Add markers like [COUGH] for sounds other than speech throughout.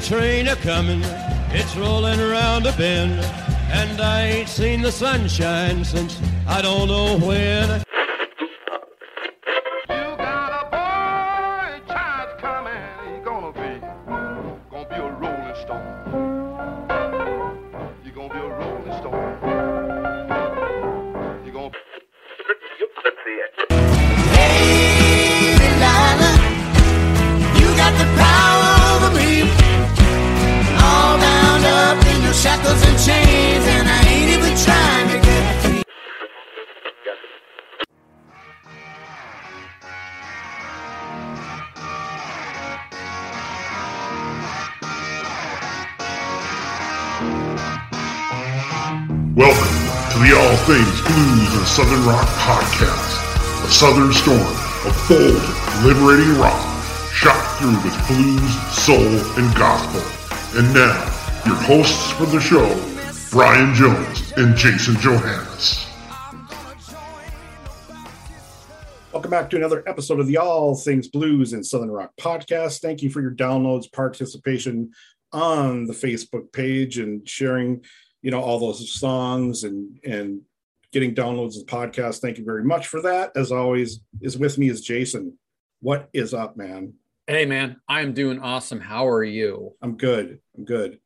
train a coming, it's rolling around a bend, and I ain't seen the sunshine since I don't know when. Southern Rock podcast, a southern storm of bold, liberating rock, shot through with blues, soul, and gospel. And now, your hosts for the show, Brian Jones and Jason Johannes. Welcome back to another episode of the All Things Blues and Southern Rock podcast. Thank you for your downloads, participation on the Facebook page, and sharing, you know, all those songs and and getting downloads of the podcast. Thank you very much for that. As always, is with me is Jason. What is up, man? Hey man, I am doing awesome. How are you? I'm good. I'm good.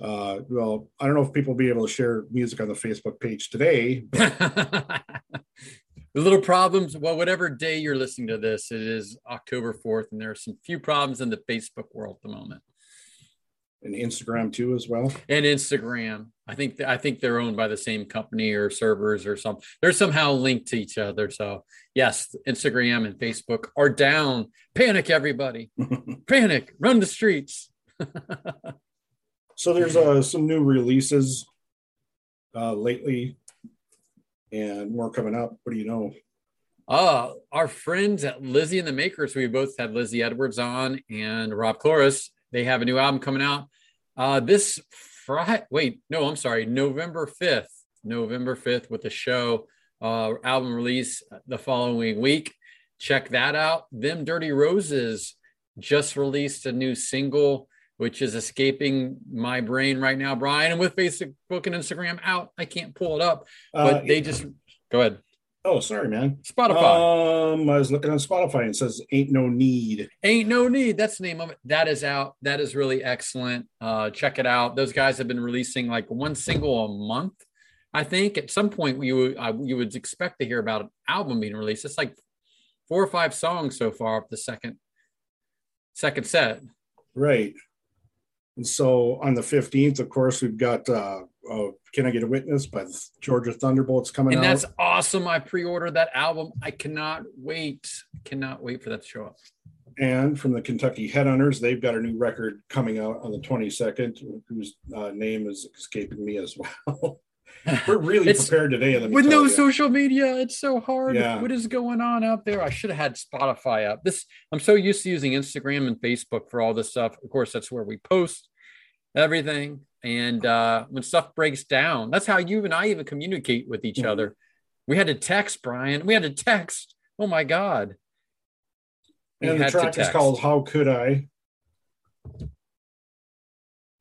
Uh, well, I don't know if people will be able to share music on the Facebook page today. [LAUGHS] the little problems. Well, whatever day you're listening to this, it is October 4th, and there are some few problems in the Facebook world at the moment. And Instagram too, as well. And Instagram. I think I think they're owned by the same company or servers or something. They're somehow linked to each other. So yes, Instagram and Facebook are down. Panic, everybody. [LAUGHS] Panic. Run the streets. So there's uh, some new releases uh, lately, and more coming up. What do you know? Uh, our friends at Lizzie and the Makers, we both had Lizzie Edwards on and Rob Clores. They have a new album coming out uh, this Friday. Wait, no, I'm sorry, November 5th. November 5th with the show uh, album release the following week. Check that out. Them Dirty Roses just released a new single, which is escaping my brain right now, Brian. And with Facebook and Instagram out, I can't pull it up, but Uh, they just go ahead. Oh, sorry, man. Spotify. Um, I was looking on Spotify and it says "Ain't No Need." Ain't no need. That's the name of it. That is out. That is really excellent. Uh, check it out. Those guys have been releasing like one single a month. I think at some point you uh, you would expect to hear about an album being released. It's like four or five songs so far of the second second set. Right. And so on the 15th, of course, we've got uh, uh, Can I Get a Witness by Georgia Thunderbolts coming And out. that's awesome. I pre-ordered that album. I cannot wait. Cannot wait for that to show up. and from the Kentucky Headhunters, they've got a new record coming out on the 22nd, whose uh, name is escaping me as well. [LAUGHS] [LAUGHS] We're really prepared today. With no ya. social media it's so hard Yeah. what is going on out there i should have had spotify up this i'm so used to using instagram and facebook for all this stuff of course that's where we post everything and uh when stuff breaks down that's how you and i even communicate with each Mhm. other we had to text brian we had to text oh my god We And the track is called How Could I?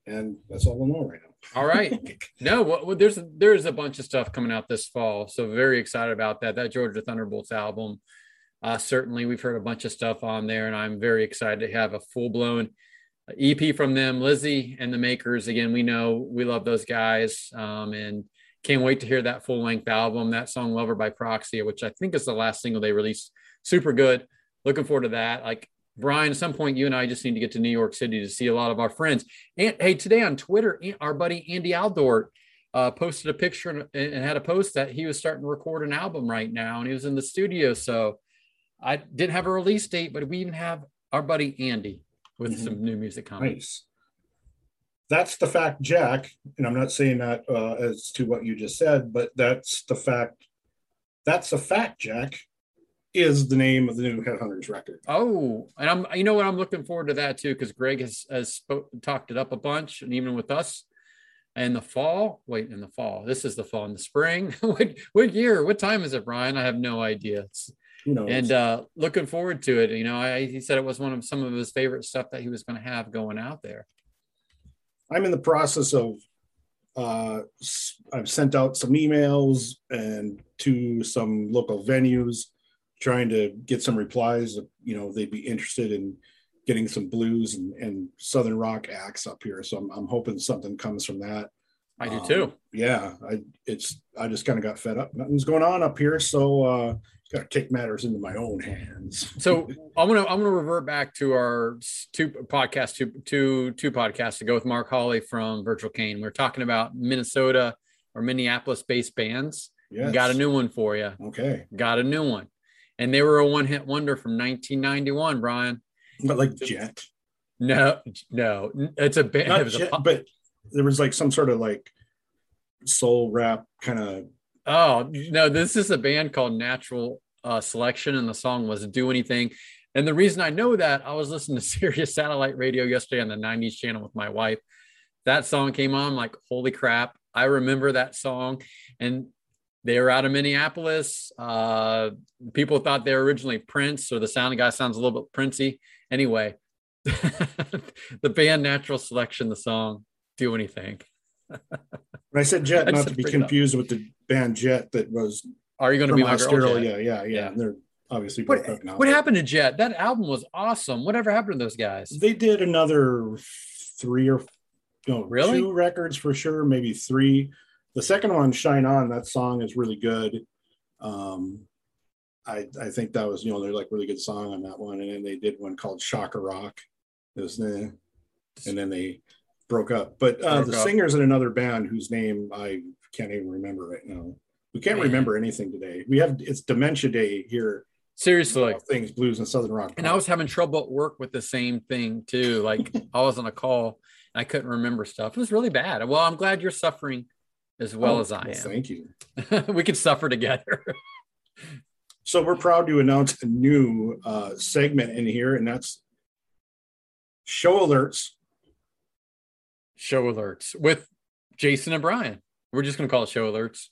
And that's all I know right now. All right. No, well, there's there's a bunch of stuff coming out this fall, so very excited about that. That Georgia Thunderbolts album, uh, certainly we've heard a bunch of stuff on there, and I'm very excited to have a full blown EP from them. Lizzie and the Makers, again, we know we love those guys, um, and can't wait to hear that full length album. That song "Lover" by Proxy, which I think is the last single they released, super good. Looking forward to that. Like Brian, at some point, you and I just need to get to New York City to see a lot of our friends. And hey, today on Twitter, our buddy Andy Aledort uh, posted a picture and, and had a post that he was starting to record an album right now, and he was in the studio. So I didn't have a release date, but we even have our buddy Andy with Mhm. some new music coming. Nice. That's the fact, Jack. And I'm not saying that uh, as to what you just said, but that's the fact. That's a fact, Jack, is the name of the new Headhunters record. Oh, and I'm you know what I'm looking forward to that too because Greg has has spoke, talked it up a bunch, and even with us in the fall. Wait, in the fall. This is the fall. In the spring. [LAUGHS] what what year? What time is it, Brian? I have no idea. It's, Who knows? and uh, looking forward to it. You know, I, he said it was one of some of his favorite stuff that he was going to have going out there. I'm in the process of uh, I've sent out some emails and to some local venues trying to get some replies of, you know they'd be interested in getting some blues and, and southern rock acts up here so I'm, I'm hoping something comes from that I do Um, too. yeah i it's i just kind of got fed up nothing's going on up here so uh gotta take matters into my own hands So [LAUGHS] I'm gonna I'm gonna revert back to our two podcasts two two two podcasts ago with Mark Hawley from Virtual Cane. We are talking about Minnesota or Minneapolis based bands. yeah Got a new one for you. okay Got a new one, and they were a one hit wonder from 1991. Brian, but like jet no, no, it's a band. not a jet, pop- but there was like some sort of like soul rap kind of Oh no, this is a band called Natural uh, Selection, and the song was "Do Anything." And the reason I know that I was listening to [LAUGHS] Sirius Satellite Radio yesterday on the '90s channel with my wife. That song came on, I'm like holy crap! I remember that song, and they were out of Minneapolis. Uh, people thought they were originally Prince, or the sound guy sounds a little bit Princey. Anyway, [LAUGHS] the band Natural Selection, the song "Do Anything." when i said jet [LAUGHS] not to be it up. confused with the band jet that was Are you going to be my girl? Yeah yeah yeah Yeah. they're obviously What, what happened to Jet? That album was awesome. Whatever happened to those guys? they did another three or no Really? two records for sure maybe three the second one shine on that song is really good um i i think that was you know they're like really good song on that one and then they did one called shocker rock it was the and then they broke up but uh Broke the up. singer's in another band whose name i can't even remember right now we can't Man. remember anything today we have it's dementia day here Seriously. Things blues and southern rock And I was having trouble at work with the same thing too. Like [LAUGHS] I was on a call and I couldn't remember stuff. It was really bad. Well, I'm glad you're suffering as well Oh, as I well, am. thank you [LAUGHS] we could suffer together. So we're proud to announce a new uh, segment in here, and that's show alerts. show alerts with Jason and Brian. We're just going to call it show alerts.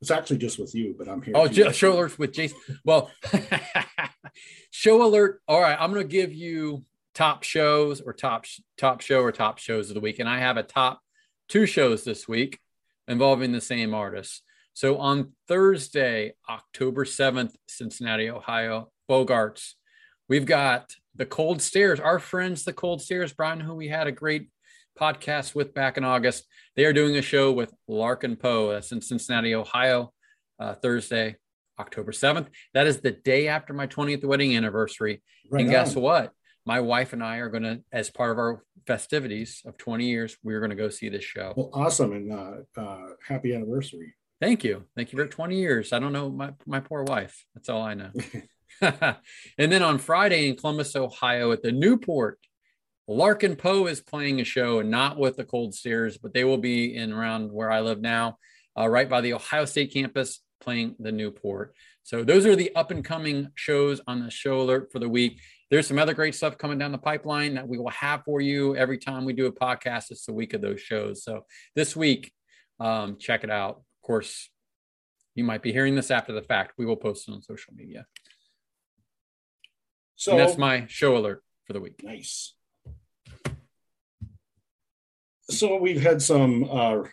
It's actually just with you, but I'm here. Oh, ju- show alerts with Jason. Well, [LAUGHS] show alert. All right, I'm going to give you top shows or top top show or top shows of the week, and I have a top two shows this week involving the same artist. So on Thursday, October 7th, Cincinnati, Ohio, Bogarts, we've got the Cold Stares, our friends, the Cold Stares, Brian, who we had a great podcast with back in August. They are doing a show with Larkin Poe. That's in Cincinnati, Ohio, uh, Thursday, October 7th. That is the day after my 20th wedding anniversary. Right and guess on. what? My wife and I are going to, as part of our festivities of 20 years, we're going to go see this show. Well, awesome and uh, uh, happy anniversary. Thank you. Thank you for 20 years. I don't know my, my poor wife. That's all I know. [LAUGHS] [LAUGHS] and then on Friday in Columbus, Ohio at the Newport, Larkin Poe is playing a show and not with the Cold Stares, but they will be in around where I live now, uh, right by the Ohio State campus playing the Newport. So those are the up and coming shows on the show alert for the week. There's some other great stuff coming down the pipeline that we will have for you every time we do a podcast. It's the week of those shows. So this week, um, check it out. Of course, you might be hearing this after the fact. We will post it on social media. So and that's my show alert for the week. nice. So we've had some uh,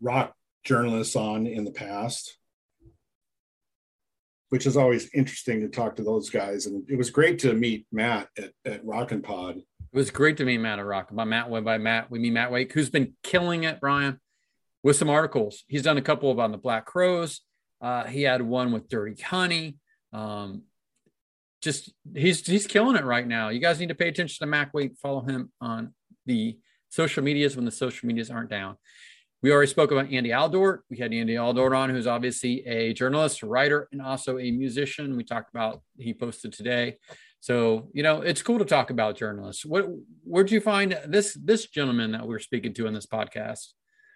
rock journalists on in the past, which is always interesting to talk to those guys. And it was great to meet Matt at, at Rockin' Pod. It was great to meet Matt at Rock by Matt Webb by Matt. We meet Matt Wake, who's been killing it, Brian, with some articles. He's done a couple of on the Black Crowes. Uh, he had one with Dirty Honey. Um, just he's he's killing it right now. You guys need to pay attention to Matt Wake. Follow him on the social medias when the social medias aren't down. We already spoke about Andy Aledort. We had Andy Aledort on, who's obviously a journalist, a writer, and also a musician. We talked about he posted today. So you know, it's cool to talk about journalists. What where'd you find this this gentleman that we're speaking to in this podcast?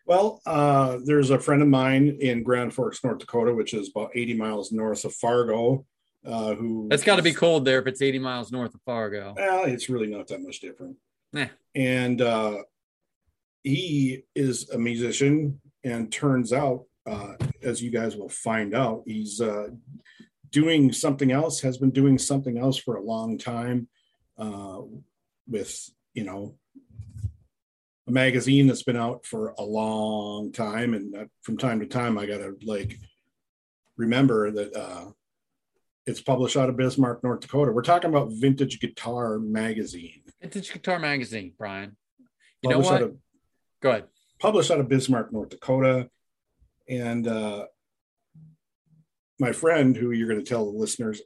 Well, uh, there's a friend of mine in Grand Forks, North Dakota, which is about 80 miles north of Fargo. Uh, who That's got to be cold there if it's 80 miles north of Fargo. Well, it's really not that much different. Eh. And uh, he is a musician, and turns out, uh, as you guys will find out, he's uh, doing something else. Has been doing something else for a long time, uh, with you know a magazine that's been out for a long time, and from time to time, I gotta like remember that uh, it's published out of Bismarck, North Dakota. We're talking about Vintage Guitar Magazine. Vintage Guitar Magazine, Brian. You know Published what? Go ahead. published out of Bismarck, North Dakota. And uh, my friend, who you're going to tell the listeners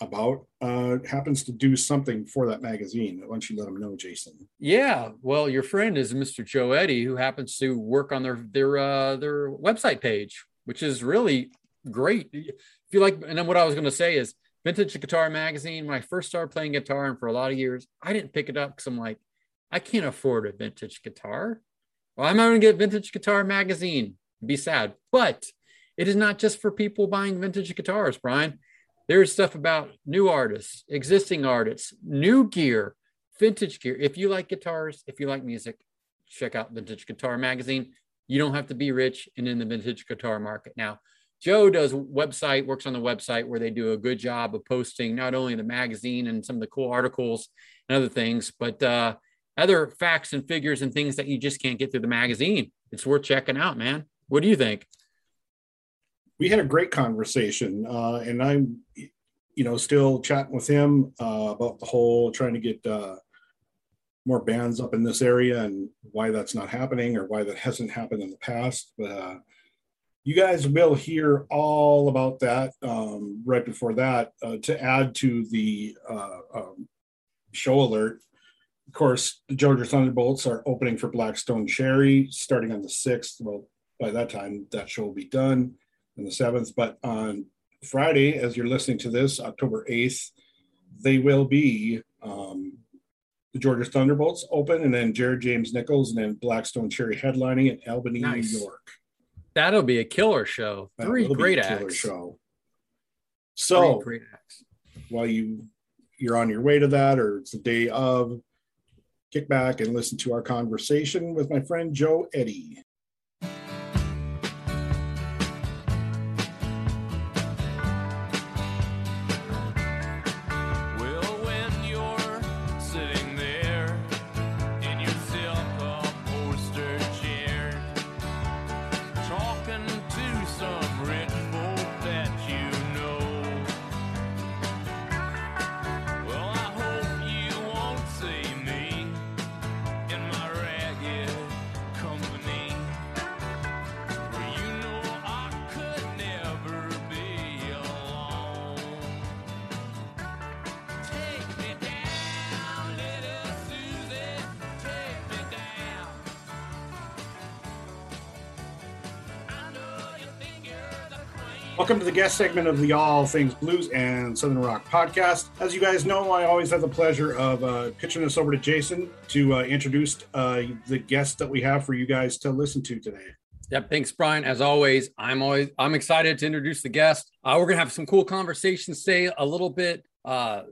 about, uh, happens to do something for that magazine. Why don't you let them know, Jason? Yeah, well, your friend is Mr. Joe Eddie, who happens to work on their their uh, their website page, which is really great. If you like, and then what I was going to say is Vintage Guitar Magazine. When I first started playing guitar, and for a lot of years, I didn't pick it up because I'm like, I can't afford a vintage guitar. Well, I'm not going to get Vintage Guitar Magazine. Be sad, but it is not just for people buying vintage guitars, Brian. There's stuff about new artists, existing artists, new gear, vintage gear. If you like guitars, if you like music, check out Vintage Guitar Magazine. You don't have to be rich and in the vintage guitar market. Now, Joe does website, works on the website where they do a good job of posting not only the magazine and some of the cool articles and other things, but uh, other facts and figures and things that you just can't get through the magazine. It's worth checking out, man. What do you think? We had a great conversation, uh, and I'm, you know, still chatting with him uh, about the whole trying to get uh, more bands up in this area and why that's not happening or why that hasn't happened in the past. But uh, you guys will hear all about that um, right before that. Uh, to add to the uh, um, show alert, of course, the Georgia Thunderbolts are opening for Black Stone Cherry starting on the 6th. Well, by that time, that show will be done on the 7th. But on Friday, as you're listening to this, October 8th, they will be um, the Georgia Thunderbolts open, and then Jared James Nichols, and then Black Stone Cherry headlining in Albany, Nice. New York. That'll be a killer show. Three great acts. show. Three So great acts. while you you're on your way to that, or it's the day of, kick back and listen to our conversation with my friend Joe Eddie. Welcome to the guest segment of the All Things Blues and Southern Rock podcast. As you guys know, I always have the pleasure of uh, pitching this over to Jason to uh, introduce uh, the guest that we have for you guys to listen to today. Yep. Thanks, Brian. As always, I'm always I'm excited to introduce the guest. Uh, we're gonna have some cool conversations today, a little bit uh,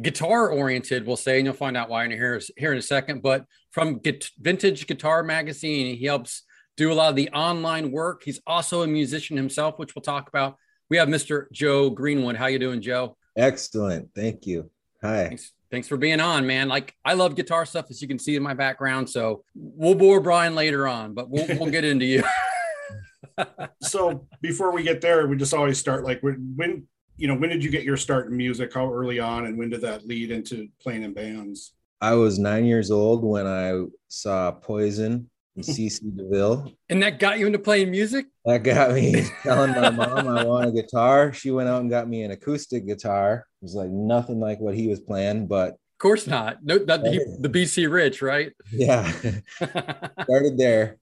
guitar oriented, we'll say, and you'll find out why in here here in a second. But from Git- Vintage Guitar Magazine, he helps do a lot of the online work. He's also a musician himself, which we'll talk about. We have Mr. Joe Greenwood. How you doing, Joe? Excellent. Thank you. Hi. Thanks. Thanks for being on, man. Like I love guitar stuff, as you can see in my background. So we'll bore Brian later on, but we'll we'll get into you. [LAUGHS] So before we get there, we just always start like when, when you know when did you get your start in music? How early on, and when did that lead into playing in bands? I was nine years old when I saw Poison and CC DeVille. and that got you into playing music. That got me [LAUGHS] telling my mom I want a guitar. She went out and got me an acoustic guitar. It was like nothing like what he was playing, but Of course not. No, not the, the BC Rich, right? [LAUGHS] yeah, [LAUGHS] started there.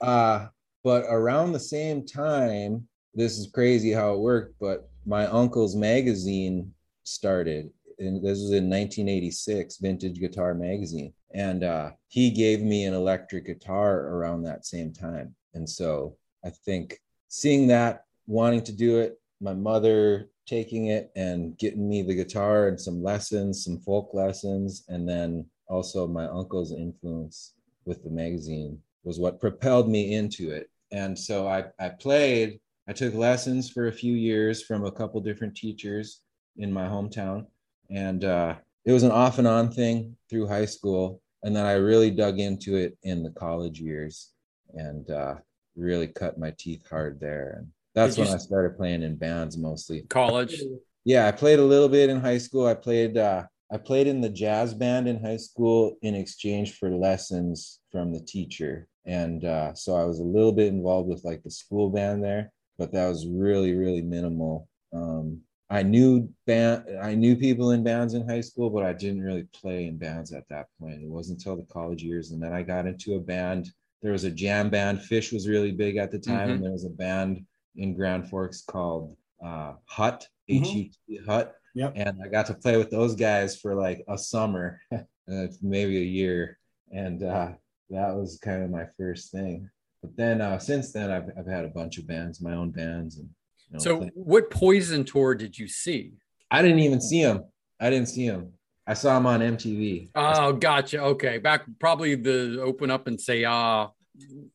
Uh, but around the same time, this is crazy how it worked, but my uncle's magazine started. And this was in 1986, Vintage Guitar Magazine. And uh, he gave me an electric guitar around that same time. And so I think seeing that, wanting to do it, my mother taking it and getting me the guitar and some lessons, some folk lessons, and then also my uncle's influence with the magazine was what propelled me into it. And so I, I played, I took lessons for a few years from a couple different teachers in my hometown. And uh, it was an off and on thing through high school. and then I really dug into it in the college years and uh, really cut my teeth hard there. And that's when I started playing in bands mostly. College. Yeah, I played a little bit in high school. I played uh I played in the jazz band in high school in exchange for lessons from the teacher. And uh so I was a little bit involved with like the school band there, but that was really really minimal. Um I knew band I knew people in bands in high school, but I didn't really play in bands at that point. It wasn't until the college years and then I got into a band. There was a jam band. Phish was really big at the time and there was a band in Grand Forks called uh Hut, Mhm. H-U-T Hut Yep. and I got to play with those guys for like a summer, [LAUGHS] uh, maybe a year, and uh, that was kind of my first thing. But then uh, since then, I've I've had a bunch of bands, my own bands, and you know, So, what Poison tour did you see? I didn't even see him. I didn't see him. I saw him on MTV. Oh, gotcha. Okay, back probably the open up and say ah,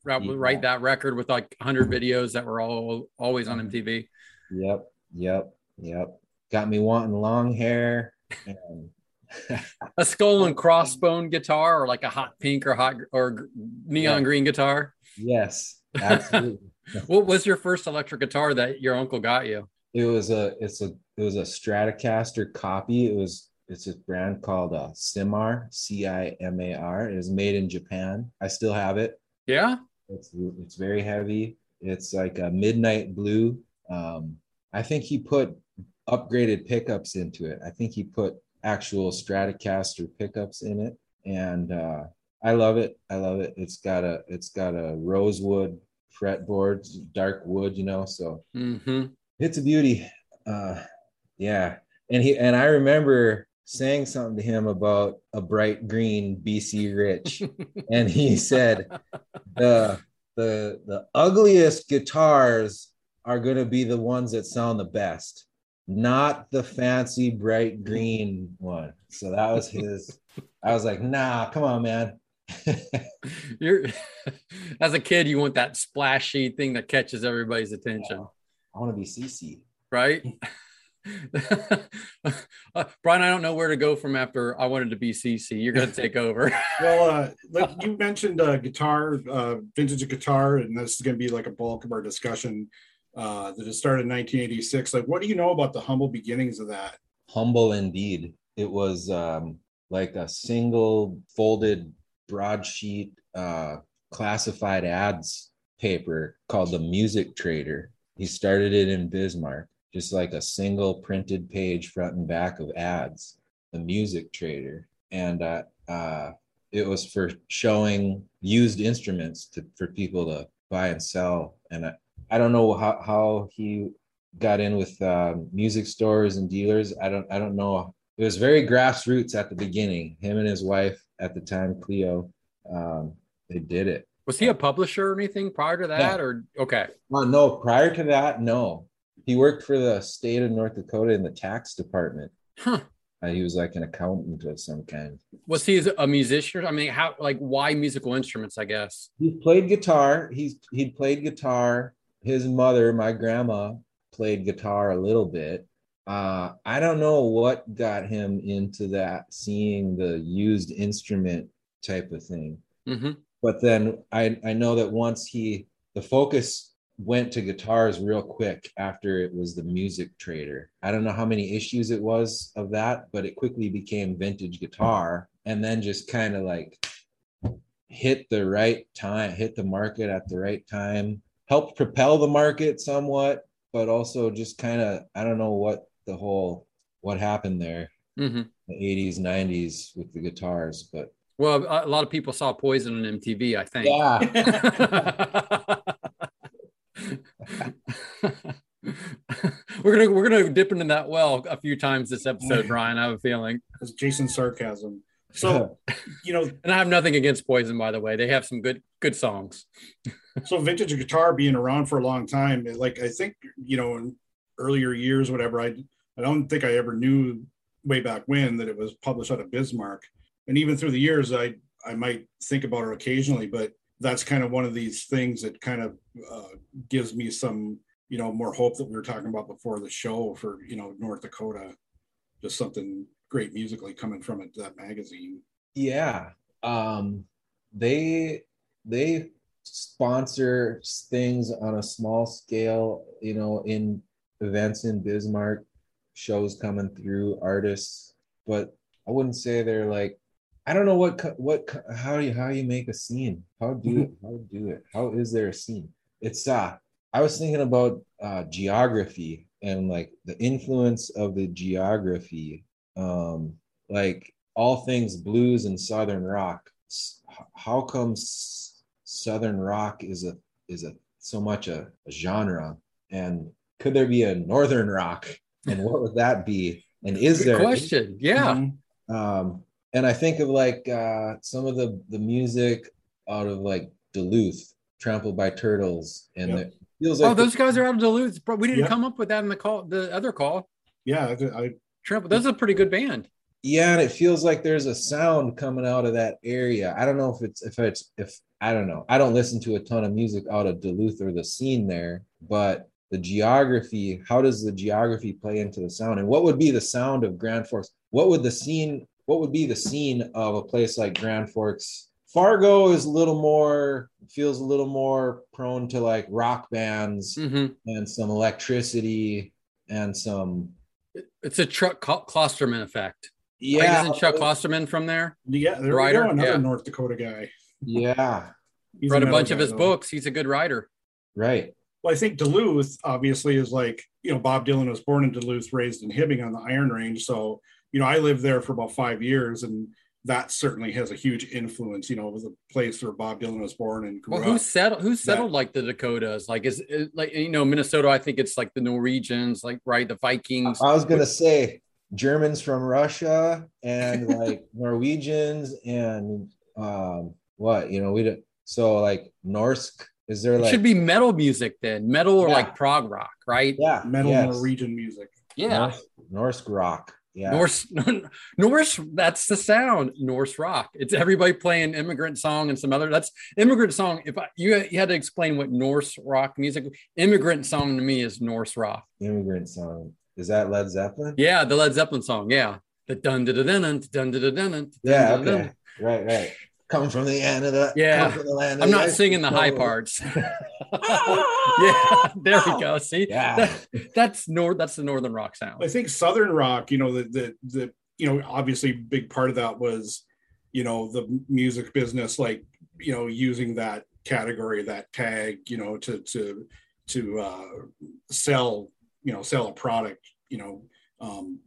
right, Yeah. write that record with like 100 videos that were all always on MTV. Yep, yep, yep. Got me wanting long hair. And [LAUGHS] A skull and crossbone guitar, or like a hot pink or hot or neon Yeah. green guitar. yes, absolutely. [LAUGHS] What was your first electric guitar that your uncle got you? it was a it's a it was a Stratocaster copy. It was it's a brand called uh, Cimar C I M A R. It was made in Japan. I still have it. Yeah. It's it's very heavy. It's like a midnight blue. Um, I think he put upgraded pickups into it. I think he put actual Stratocaster pickups in it, and uh, I love it. I love it. It's got a it's got a rosewood fretboard, dark wood, you know. So hmm it's a beauty. Uh, yeah, and he and I remember saying something to him about a bright green BC Rich, [LAUGHS] and he said the the the ugliest guitars are going to be the ones that sound the best, not the fancy bright green one. So that was his. I was like, nah, come on, man. [LAUGHS] You're [LAUGHS] as a kid, you want that splashy thing that catches everybody's attention, I want to be CC. right? [LAUGHS] Uh, Brian, I don't know where to go from after I wanted to be CC. You're going to take over. Well, uh, like you mentioned, uh, guitar, uh, vintage guitar, and this is going to be like a bulk of our discussion. Uh, that it started in 1986. Like, what do you know about the humble beginnings of that? humble indeed. It was um, like a single folded broadsheet uh, classified ads paper called the Music Trader. He started it in Bismarck, just like a single printed page front and back of ads, the Music Trader. And uh, uh, it was for showing used instruments to, for people to buy and sell. And I, I don't know how, how he got in with um, music stores and dealers. I don't I don't know. It was very grassroots at the beginning. Him and his wife at the time, Cleo, um, they did it. Was he a publisher or anything prior to that? Yeah. Or okay. Well, no, prior to that, no. He worked for the state of North Dakota in the tax department. Huh. Uh, he was like an accountant of some kind. Was he a musician? I mean, how like why musical instruments? I guess. He played guitar. He's he'd played guitar. His mother, my grandma, played guitar a little bit. Uh, I don't know what got him into that, seeing the used instrument type of thing. hmm But then I I know that once he the focus went to guitars real quick after it was the music trader. I don't know how many issues it was of that, but it quickly became vintage guitar and then just kind of like hit the right time, hit the market at the right time, helped propel the market somewhat, but also just kind of I don't know what the whole what happened there hmm the 80s 90s with the guitars but Well, a a lot of people saw Poison on MTV. I think. [LAUGHS] we're gonna we're gonna dip into that well a few times this episode, Brian. I have a feeling, It's Jason's sarcasm. So, [LAUGHS] you know, and I have nothing against Poison, by the way. They have some good good songs. so vintage guitar being around for a long time like i think you know in earlier years whatever i i don't think i ever knew way back when that it was published out of bismarck. And even through the years i i might think about it occasionally but that's kind of one of these things that kind of uh, gives me some you know more hope that we were talking about before the show for you know north dakota. Just something great musically coming from it that magazine. Yeah, um, they they sponsor things on a small scale, you know, in events in Bismarck, shows coming through, artists, but I wouldn't say they're like I don't know what what how do you how you make a scene? How do it? [LAUGHS] How do it? How is there a scene? It's uh I was thinking about uh geography and like the influence of the geography um like all things blues and southern rock how come southern rock is a is a so much a, a genre and could there be a northern rock and what would that be and is Good there question. Yeah. Mhm. um and i think of like uh some of the the music out of like duluth trampled by turtles and Yep. it feels like oh, those guys are out of Duluth. Bro, we didn't Yeah. come up with that in the call, the other call. Yeah, I, I Trample. That's a pretty good band. yeah and it feels like there's a sound coming out of that area i don't know if it's if it's if i don't know i don't listen to a ton of music out of duluth or the scene there but the geography how does the geography play into the sound and what would be the sound of grand forks what would the scene what would be the scene of a place like grand forks fargo is a little more feels a little more prone to like rock bands hmm and some electricity and some It's a Chuck Cl- Klosterman effect. Like, yeah isn't Chuck Klosterman from there? yeah, there Writer, another yeah. North Dakota guy. yeah [LAUGHS] He's Read a metal bunch of his though. books. He's a good writer. right Well, I think Duluth obviously is like, you know, Bob Dylan was born in Duluth, raised in Hibbing on the Iron Range. So, you know, I lived there for about five years and that certainly has a huge influence. You know, it was a place where Bob Dylan was born and grew Well, who up. settled? Who settled like the Dakotas? Like, is it, like you know Minnesota? I think it's like the Norwegians, like right, the Vikings. I was gonna say Germans from Russia and like [LAUGHS] Norwegians and um what you know we don't so like Norsk is there it like should be metal music then, metal or Yeah. like prog rock, right? yeah Metal yes. Norwegian music. Yeah, Norse, Norsk rock yeah Norse, [LAUGHS] Norse. That's the sound. Norse rock. It's everybody playing immigrant song and some other. That's immigrant song. If I, you you had to explain what Norse rock music, immigrant song to me is Norse rock. immigrant song is that Led Zeppelin Yeah, the Led Zeppelin song. Yeah, the dun dun dun dun dun dun dun dun. yeah dun, dun, okay right right come from the end of the Yeah. come from the land of I'm the not ice singing the high snow. parts. [LAUGHS] [LAUGHS] yeah, there we go. See, yeah [LAUGHS] That- that's north. that's the northern rock sound. I think Southern rock, you know, the, the, the, you know, obviously big part of that was, you know, the music business, like, you know, using that category, that tag, you know, to, to, to uh, sell, you know, sell a product, you know, um,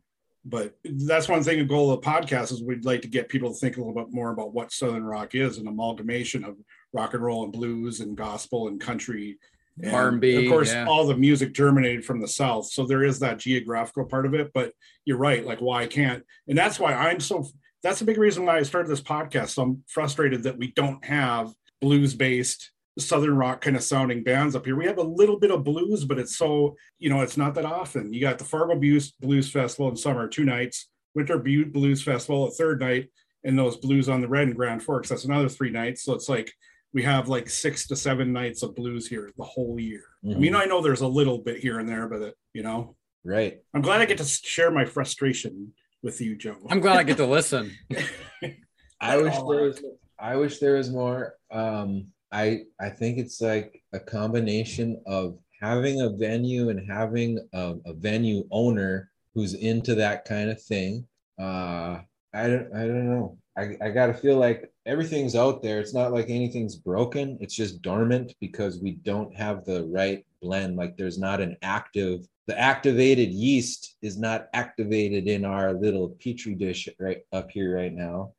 but that's one thing. The goal of the podcast is we'd like to get people to think a little bit more about what Southern rock is, an amalgamation of rock and roll and blues and gospel and country. And R&B, of course, yeah. all the music germinated from the South, so there is that geographical part of it. But you're right, like why can't, and that's why I'm so. That's a big reason why I started this podcast. So I'm frustrated that we don't have blues-based southern rock kind of sounding bands up here. We have a little bit of blues, but it's so you know it's not that often. You got the Fargo Blues Blues Festival in summer, two nights. Winter Bu- Blues Festival, a third night, and those Blues on the Red and Grand Forks. That's another three nights. So it's like we have like six to seven nights of blues here the whole year. I Mhm. mean, I know there's a little bit here and there, but it, you know, right I'm glad I get to share my frustration with you, Joe. I'm glad I get to listen. [LAUGHS] [LAUGHS] I wish there was. I wish there was more. Um, I I think it's like a combination of having a venue and having a, a venue owner who's into that kind of thing. Uh, I don't. I don't know. I I gotta feel like everything's out there. It's not like anything's broken. It's just dormant because we don't have the right blend. Like there's not an active. The activated yeast is not activated in our little petri dish right up here right now.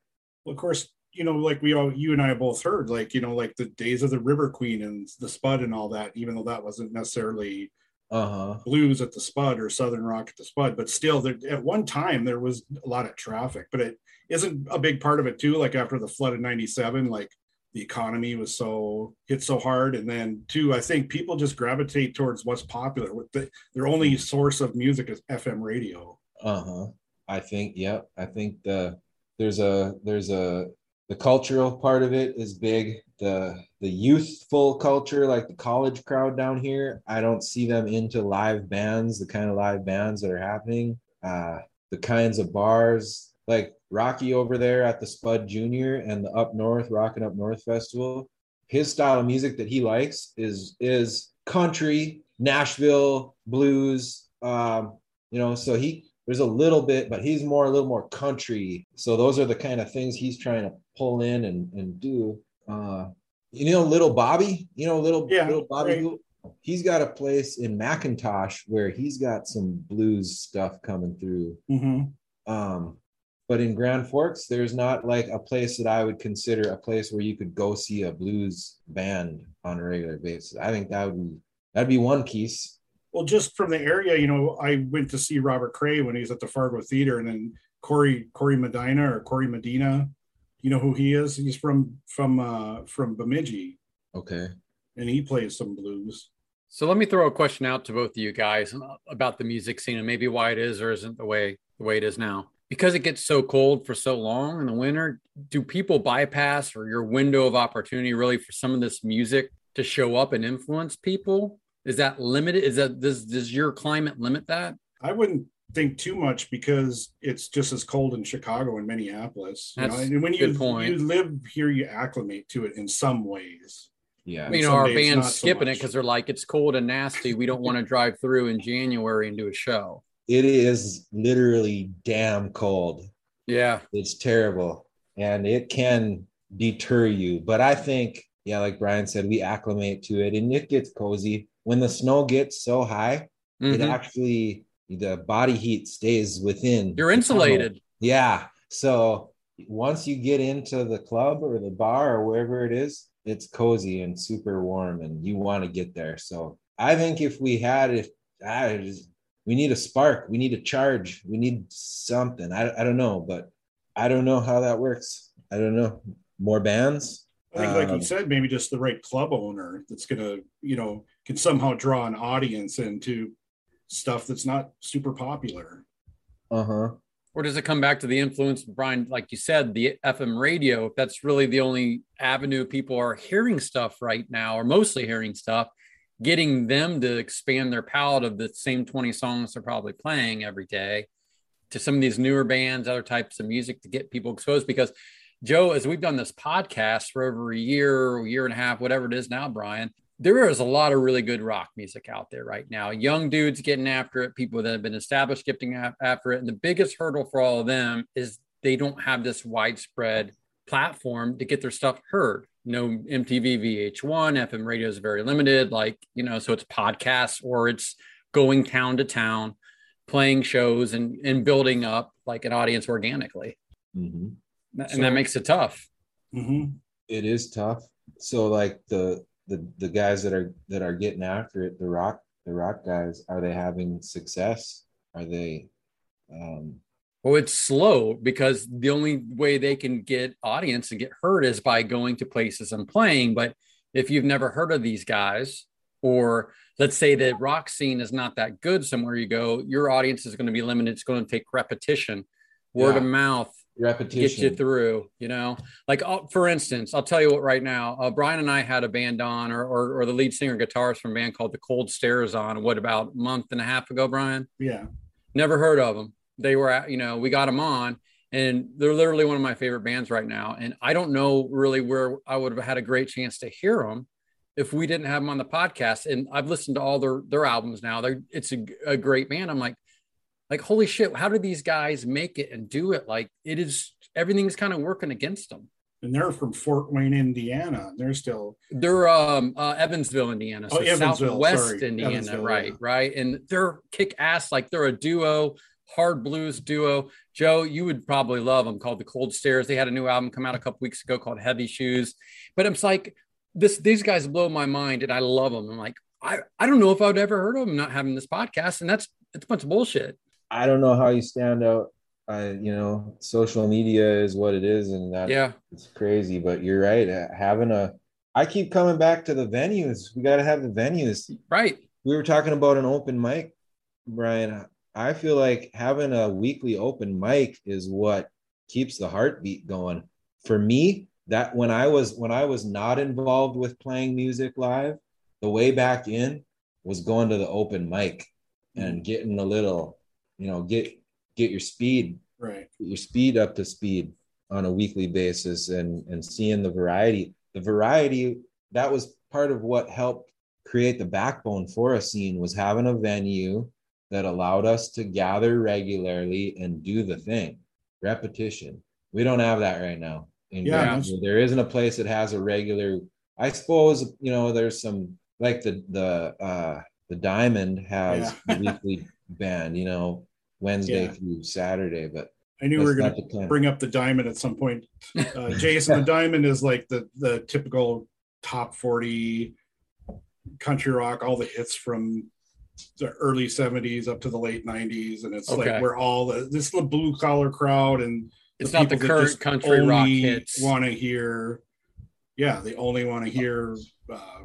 Well, of course, you know, like we all, you and I both heard, like, you know, like the days of the River Queen and the Spud and all that, even though that wasn't necessarily Uh-huh. blues at the Spud or Southern rock at the Spud, but still, there, at one time there was a lot of traffic, but it isn't a big part of it too. Like after the flood of '97, like the economy was so hit so hard, and then too, I think people just gravitate towards what's popular. With the, their only source of music is FM radio. Uh-huh. I think, yep. I think the there's a there's a the cultural part of it is big. The the youthful culture, like the college crowd down here, I don't see them into live bands, the kind of live bands that are happening. Uh the kinds of bars, like Rocky over there at the Spud Junior and the Up North Rockin' Up North Festival. His style of music that he likes is is country, Nashville blues. Um, you know, so he there's a little bit, but he's more a little more country. So those are the kind of things he's trying to pull in and and do. Uh, you know, little Bobby, you know, little Yeah, little Bobby. right. He's got a place in McIntosh where he's got some blues stuff coming through. Mhm. Um, but in Grand Forks, there's not like a place that I would consider a place where you could go see a blues band on a regular basis. I think that would be that'd be one piece. Well, just from the area, you know, I went to see Robert Cray when he was at the Fargo Theater, and then Corey Corey Medina or Corey Medina. You know who he is? He's from from uh from Bemidji, Okay. and he plays some blues. So let me throw a question out to both of you guys about the music scene and maybe why it is or isn't the way the way it is now. Because it gets so cold for so long in the winter, do people bypass or your window of opportunity really for some of this music to show up and influence people? Is that limited? Is that does does your climate limit that? I wouldn't think too much because it's just as cold in Chicago and Minneapolis. You know, and when you point. you live here, you acclimate to it in some ways. Yeah. you know, our days band's not so skipping it because they're like, it's cold and nasty. We don't want to [LAUGHS] drive through in January and do a show. It is literally damn cold. Yeah. It's terrible. And it can deter you. But I think, yeah, like Brian said, we acclimate to it and it gets cozy. When the snow gets so high, it Mhm. actually the body heat stays within. You're the tunnel. insulated. Yeah. So once you get into the club or the bar or wherever it is, it's cozy and super warm and you want to get there. So I think if we had if I just, we need a spark, we need a charge, we need something. I, I don't know, but I don't know how that works. I don't know. More bands? I think, like Um, you said, maybe just the right club owner that's gonna, you know, can somehow draw an audience into stuff that's not super popular. Uh-huh. Or does it come back to the influence, Brian, like you said, the FM radio, that's really the only avenue people are hearing stuff right now, or mostly hearing stuff, getting them to expand their palette of the same 20 songs they're probably playing every day to some of these newer bands, other types of music to get people exposed. Because Joe, as we've done this podcast for over a year, year and a half, whatever it is now, Brian, there is a lot of really good rock music out there right now. Young dudes getting after it, people that have been established getting after it. And the biggest hurdle for all of them is they don't have this widespread platform to get their stuff heard. No MTV, VH1, FM radio is very limited. Like, you know, so it's podcasts or it's going town to town, playing shows and, and building up like an audience organically. Mhm. And So- that makes it tough. hmm It is tough. So like the the the guys that are that are getting after it, the rock the rock guys, are they having success? Are they um Well, it's slow because the only way they can get audience and get heard is by going to places and playing. But if you've never heard of these guys, or let's say the rock scene is not that good somewhere you go, your audience is going to be limited. It's going to take repetition, word Yeah. of mouth, to get you through. You know, like uh, for instance, I'll tell you what. Right now, uh, Brian and I had a band on, or, or or the lead singer guitarist from a band called the Cold Stares on. What about a month and a half ago, Brian? Yeah. never heard of them. They were, at, you know, we got them on, and they're literally one of my favorite bands right now. And I don't know really where I would have had a great chance to hear them if we didn't have them on the podcast. And I've listened to all their their albums now. They're it's a, a great band. I'm like, like holy shit, how did these guys make it and do it? Like it is everything's kind of working against them. And they're from Fort Wayne, Indiana. They're still They're um uh, Evansville, Indiana, so Oh, Evansville, Southwest sorry. Indiana, Evansville, right? yeah. Right, and they're kick ass. Like they're a duo, hard blues duo. Joe, you would probably love them. Called the Cold Stares. They had a new album come out a couple weeks ago called Heavy Shoes. But it's like this. These guys blow my mind, and I love them. I'm like, I I don't know if I'd ever heard of them not having this podcast, and that's it's a bunch of bullshit. I don't know how you stand out. I, you know, social media is what it is, and that Yeah, it's crazy. But you're right. uh, Having a, I keep coming back to the venues. We got to have the venues. right. We were talking about an open mic, Brian. I feel like having a weekly open mic is what keeps the heartbeat going. For me, that when I was when I was not involved with playing music live, the way back in was going to the open mic and getting a little, you know, get get your speed Right. your speed up to speed on a weekly basis and and seeing the variety the variety that was part of what helped create the backbone for a scene was having a venue that allowed us to gather regularly and do the thing repetition we don't have that right now in Yeah, there isn't a place that has a regular i suppose you know there's some like the the uh the diamond has Yeah. weekly [LAUGHS] band you know wednesday Yeah. through saturday but I knew we were going to bring up the diamond at some point. [LAUGHS] Uh, Jason, the diamond is like the the typical top forty country rock, all the hits from the early seventies up to the late nineties, and it's Okay. like we're all the this is the blue collar crowd, and It's not the people that current just country rock hits. Want to hear? Yeah, they only want to hear uh,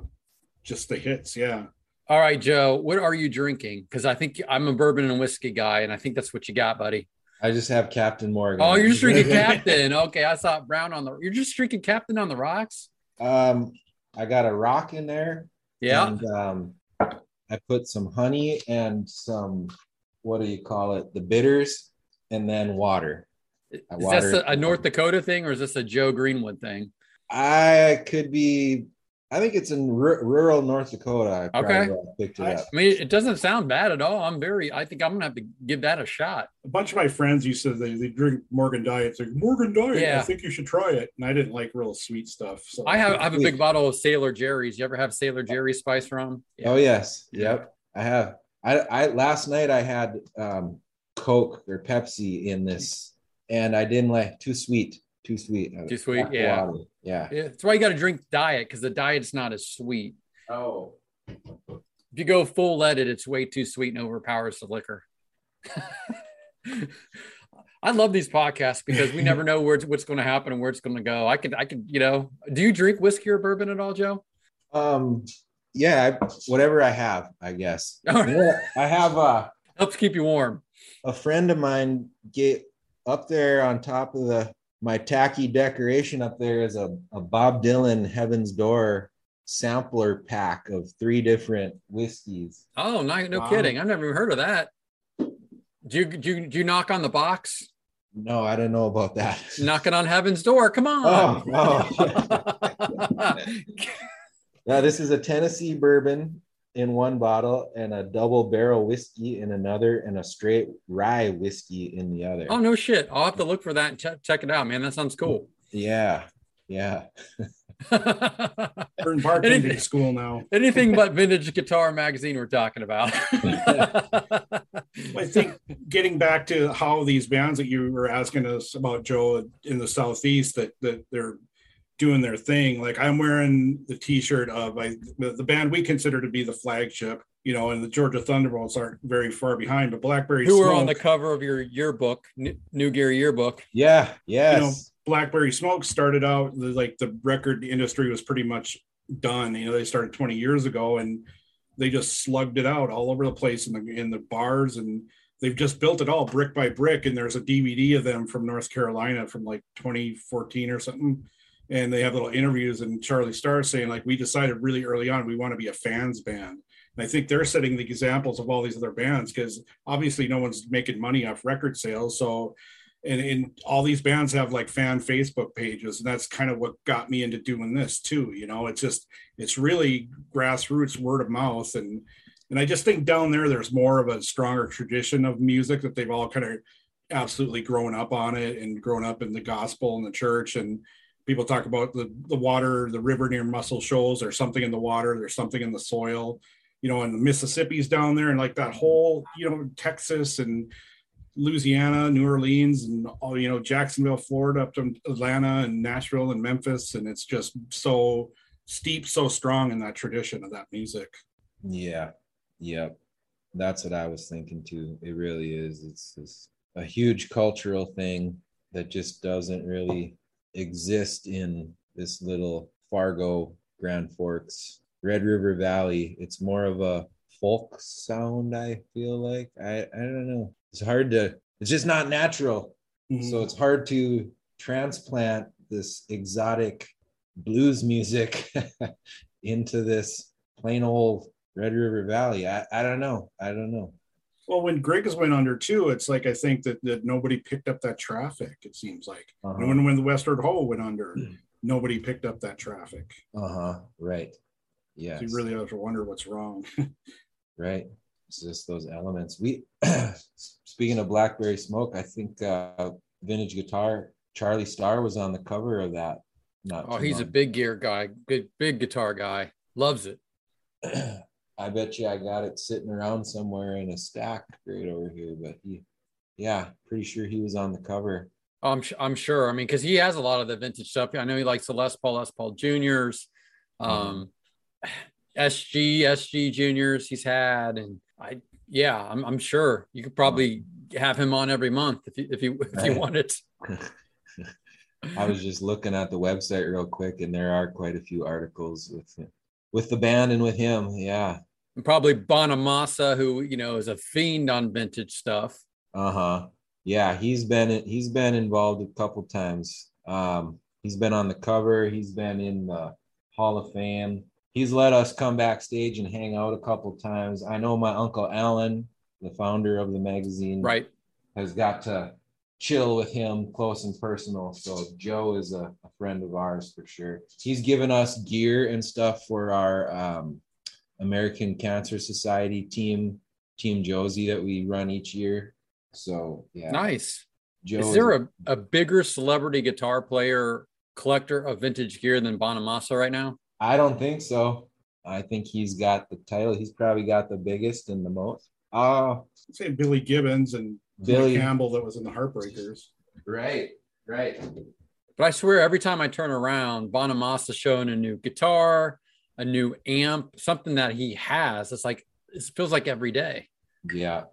just the hits. Yeah. All right, Joe, what are you drinking? Because I think I'm a bourbon and whiskey guy, and I think that's what you got, buddy. I just have Captain Morgan. Oh, you're just drinking [LAUGHS] Captain. Okay, I saw Brown on the. You're just drinking Captain on the rocks. Um, I got a rock in there. Yeah. And, um, I put some honey and some, what do you call it? The bitters, and then water. Is this a, a North Dakota thing, or is this a Joe Greenwood thing? I could be. I think it's in r- rural North Dakota. I Okay. picked it I- up. I mean, it doesn't sound bad at all. I'm very. I think I'm gonna have to give that a shot. a bunch of my friends used to they, they drink Morgan Diet. It's like Morgan Diet. Yeah. I think you should try it. And I didn't like real sweet stuff. So I have. I have a big [LAUGHS] bottle of Sailor Jerry's. You ever have Sailor Jerry spice rum? Oh yes, yep. I have. I, I last night I had um, Coke or Pepsi in this, and I didn't like too sweet. Too sweet. Too sweet, yeah. water. Yeah. Yeah, that's why you got to drink diet because the diet's not as sweet. Oh. If you go full leaded, it's way too sweet and overpowers the liquor. [LAUGHS] I love these podcasts because we never [LAUGHS] know where what's going to happen and where it's going to go. I could, I could, you know. Do you drink whiskey or bourbon at all, Joe? Um. Yeah. I, whatever I have, I guess. [LAUGHS] Yeah, I have uh, Helps keep you warm. a friend of mine get up there on top of the my tacky decoration up there is a, a Bob Dylan Heaven's Door sampler pack of three different whiskeys. Oh, no, no Wow. kidding. I've never even heard of that. Do you, do you, do you knock on the box? No, I don't know about that. [LAUGHS] Knocking on heaven's door. Come on. Oh, oh. [LAUGHS] [LAUGHS] Yeah, this is a Tennessee bourbon in one bottle and a double barrel whiskey in another and a straight rye whiskey in the other. oh, no shit. I'll have to look for that and check, check it out, man. That sounds cool. Yeah. Yeah. We're in bartending [LAUGHS] Anything- school now. Anything but vintage guitar magazine we're talking about. I think getting back to how these bands that you were asking us about, Joe, in the southeast, that that they're doing their thing. Like I'm wearing the T-shirt of I, the, the band we consider to be the flagship. You know, and the Georgia Thunderbolts aren't very far behind, but Blackberry Who Smoke, are on the cover of your yearbook, New New Gear yearbook? Yeah. Yes. you know, Blackberry Smoke started out like the record industry was pretty much done. You know, they started 20 years ago and they just slugged it out all over the place in the in the bars and they've just built it all brick by brick. And there's a DVD of them from North Carolina from like 2014 or something. And they have little interviews and Charlie Starr saying like we decided really early on we want to be a fans band. And I think they're setting the examples of all these other bands because obviously no one's making money off record sales. So and, and all these bands have like fan Facebook pages, and that's kind of what got me into doing this too. You know, it's just it's really grassroots word of mouth, and and I just think down there there's more of a stronger tradition of music that they've all kind of absolutely grown up on it and grown up in the gospel and the church and people talk about the the water the river near muscle shoals there's something in the water there's something in the soil you know and the mississippi's down there and like that whole you know texas and Louisiana, New Orleans, and all you know, Jacksonville, Florida, up to Atlanta and Nashville and Memphis, and it's just so steep, so strong in that tradition of that music. Yeah. Yep. That's what I was thinking too. It really is. It's this a huge cultural thing that just doesn't really exist in this little Fargo, Grand Forks, Red River Valley. It's more of a folk sound, I feel like. I, I don't know. It's hard to, it's just not natural. Mm-hmm. So it's hard to transplant this exotic blues music [LAUGHS] into this plain old Red River Valley. I, I don't know. I don't know. Well, when Griggs went under too, it's like I think that, that nobody picked up that traffic. It seems like Uh-huh. and when when the Westward Ho went under, nobody picked up that traffic. Uh-huh. Right. Yeah. So you really have to wonder what's wrong. [LAUGHS] right. It's just those elements. We [CLEARS THROAT] speaking of blackberry smoke, I think uh vintage guitar Charlie Starr was on the cover of that. Not Oh, too he's a big gear guy, good big guitar guy. Loves it. [CLEARS THROAT] I bet you I got it sitting around somewhere in a stack right over here, but he yeah, pretty sure he was on the cover. I'm I'm sure. I mean, because he has a lot of the vintage stuff. I know he likes the Les Paul, Les Paul Juniors, um, SG, SG Juniors. He's had, and I, yeah, I'm, I'm sure you could probably have him on every month if you if you if you wanted. [LAUGHS] I was just looking at the website real quick, and there are quite a few articles with with the band and with him. Yeah. And probably Bonamassa, who you know is a fiend on vintage stuff. Uh-huh. Yeah, he's been he's been involved a couple times. Um, he's been on the cover, he's been in the Hall of Fame. He's let us come backstage and hang out a couple times. I know my uncle Alan, the founder of the magazine, Right. has got to chill with him close and personal. So Joe is a, a friend of ours for sure. He's given us gear and stuff for our um, American Cancer Society team, Team Josie, that we run each year. So yeah, Nice. Joe is there a, a bigger celebrity guitar player collector of vintage gear than Bonamassa right now? I don't think so. I think he's got the title. He's probably got the biggest and the most. Oh, Say Billy Gibbons and Billy. Billy Campbell that was in the Heartbreakers. right, right. But I swear, every time I turn around, Bonamassa showing a new guitar, a new amp, something that he has. It's like it feels like every day. Yeah,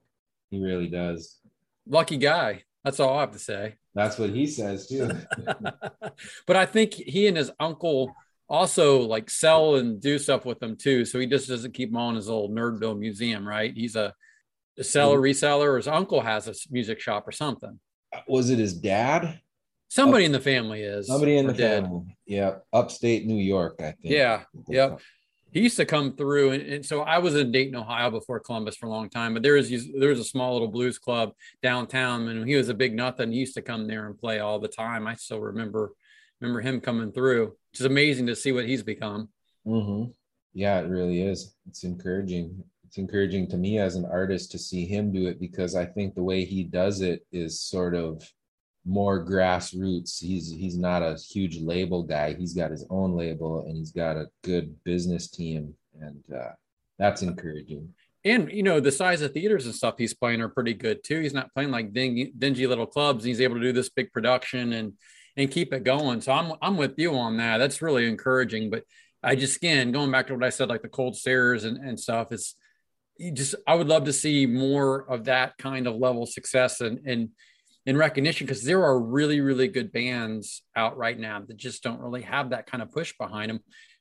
he really does. Lucky guy. That's all I have to say. That's what he says too. [LAUGHS] but I think he and his uncle also like sell and do stuff with them too. So he just doesn't keep them all in his old Nerdville museum, right? He's a, a seller, reseller, or his uncle has a music shop or something. Was it his dad? Somebody in the family is Somebody in the did. family. Yeah, upstate New York, I think. Yeah. Yep. He used to come through, and, and so I was in Dayton, Ohio before Columbus for a long time. But there was there was a small little blues club downtown, and he was a big nothing. He used to come there and play all the time. I still remember remember him coming through. It's amazing to see what he's become. hmm Yeah, it really is. It's encouraging. It's encouraging to me as an artist to see him do it because I think the way he does it is sort of more grassroots. He's he's not a huge label guy. He's got his own label and he's got a good business team, and uh, that's encouraging. And you know the size of theaters and stuff he's playing are pretty good too. He's not playing like dingy, dingy little clubs. He's able to do this big production and and keep it going. So I'm I'm with you on that. That's really encouraging. But I just again going back to what I said, like the cold stares and, and stuff, is you just I would love to see more of that kind of level of success and and in recognition because there are really really good bands out right now that just don't really have that kind of push behind them.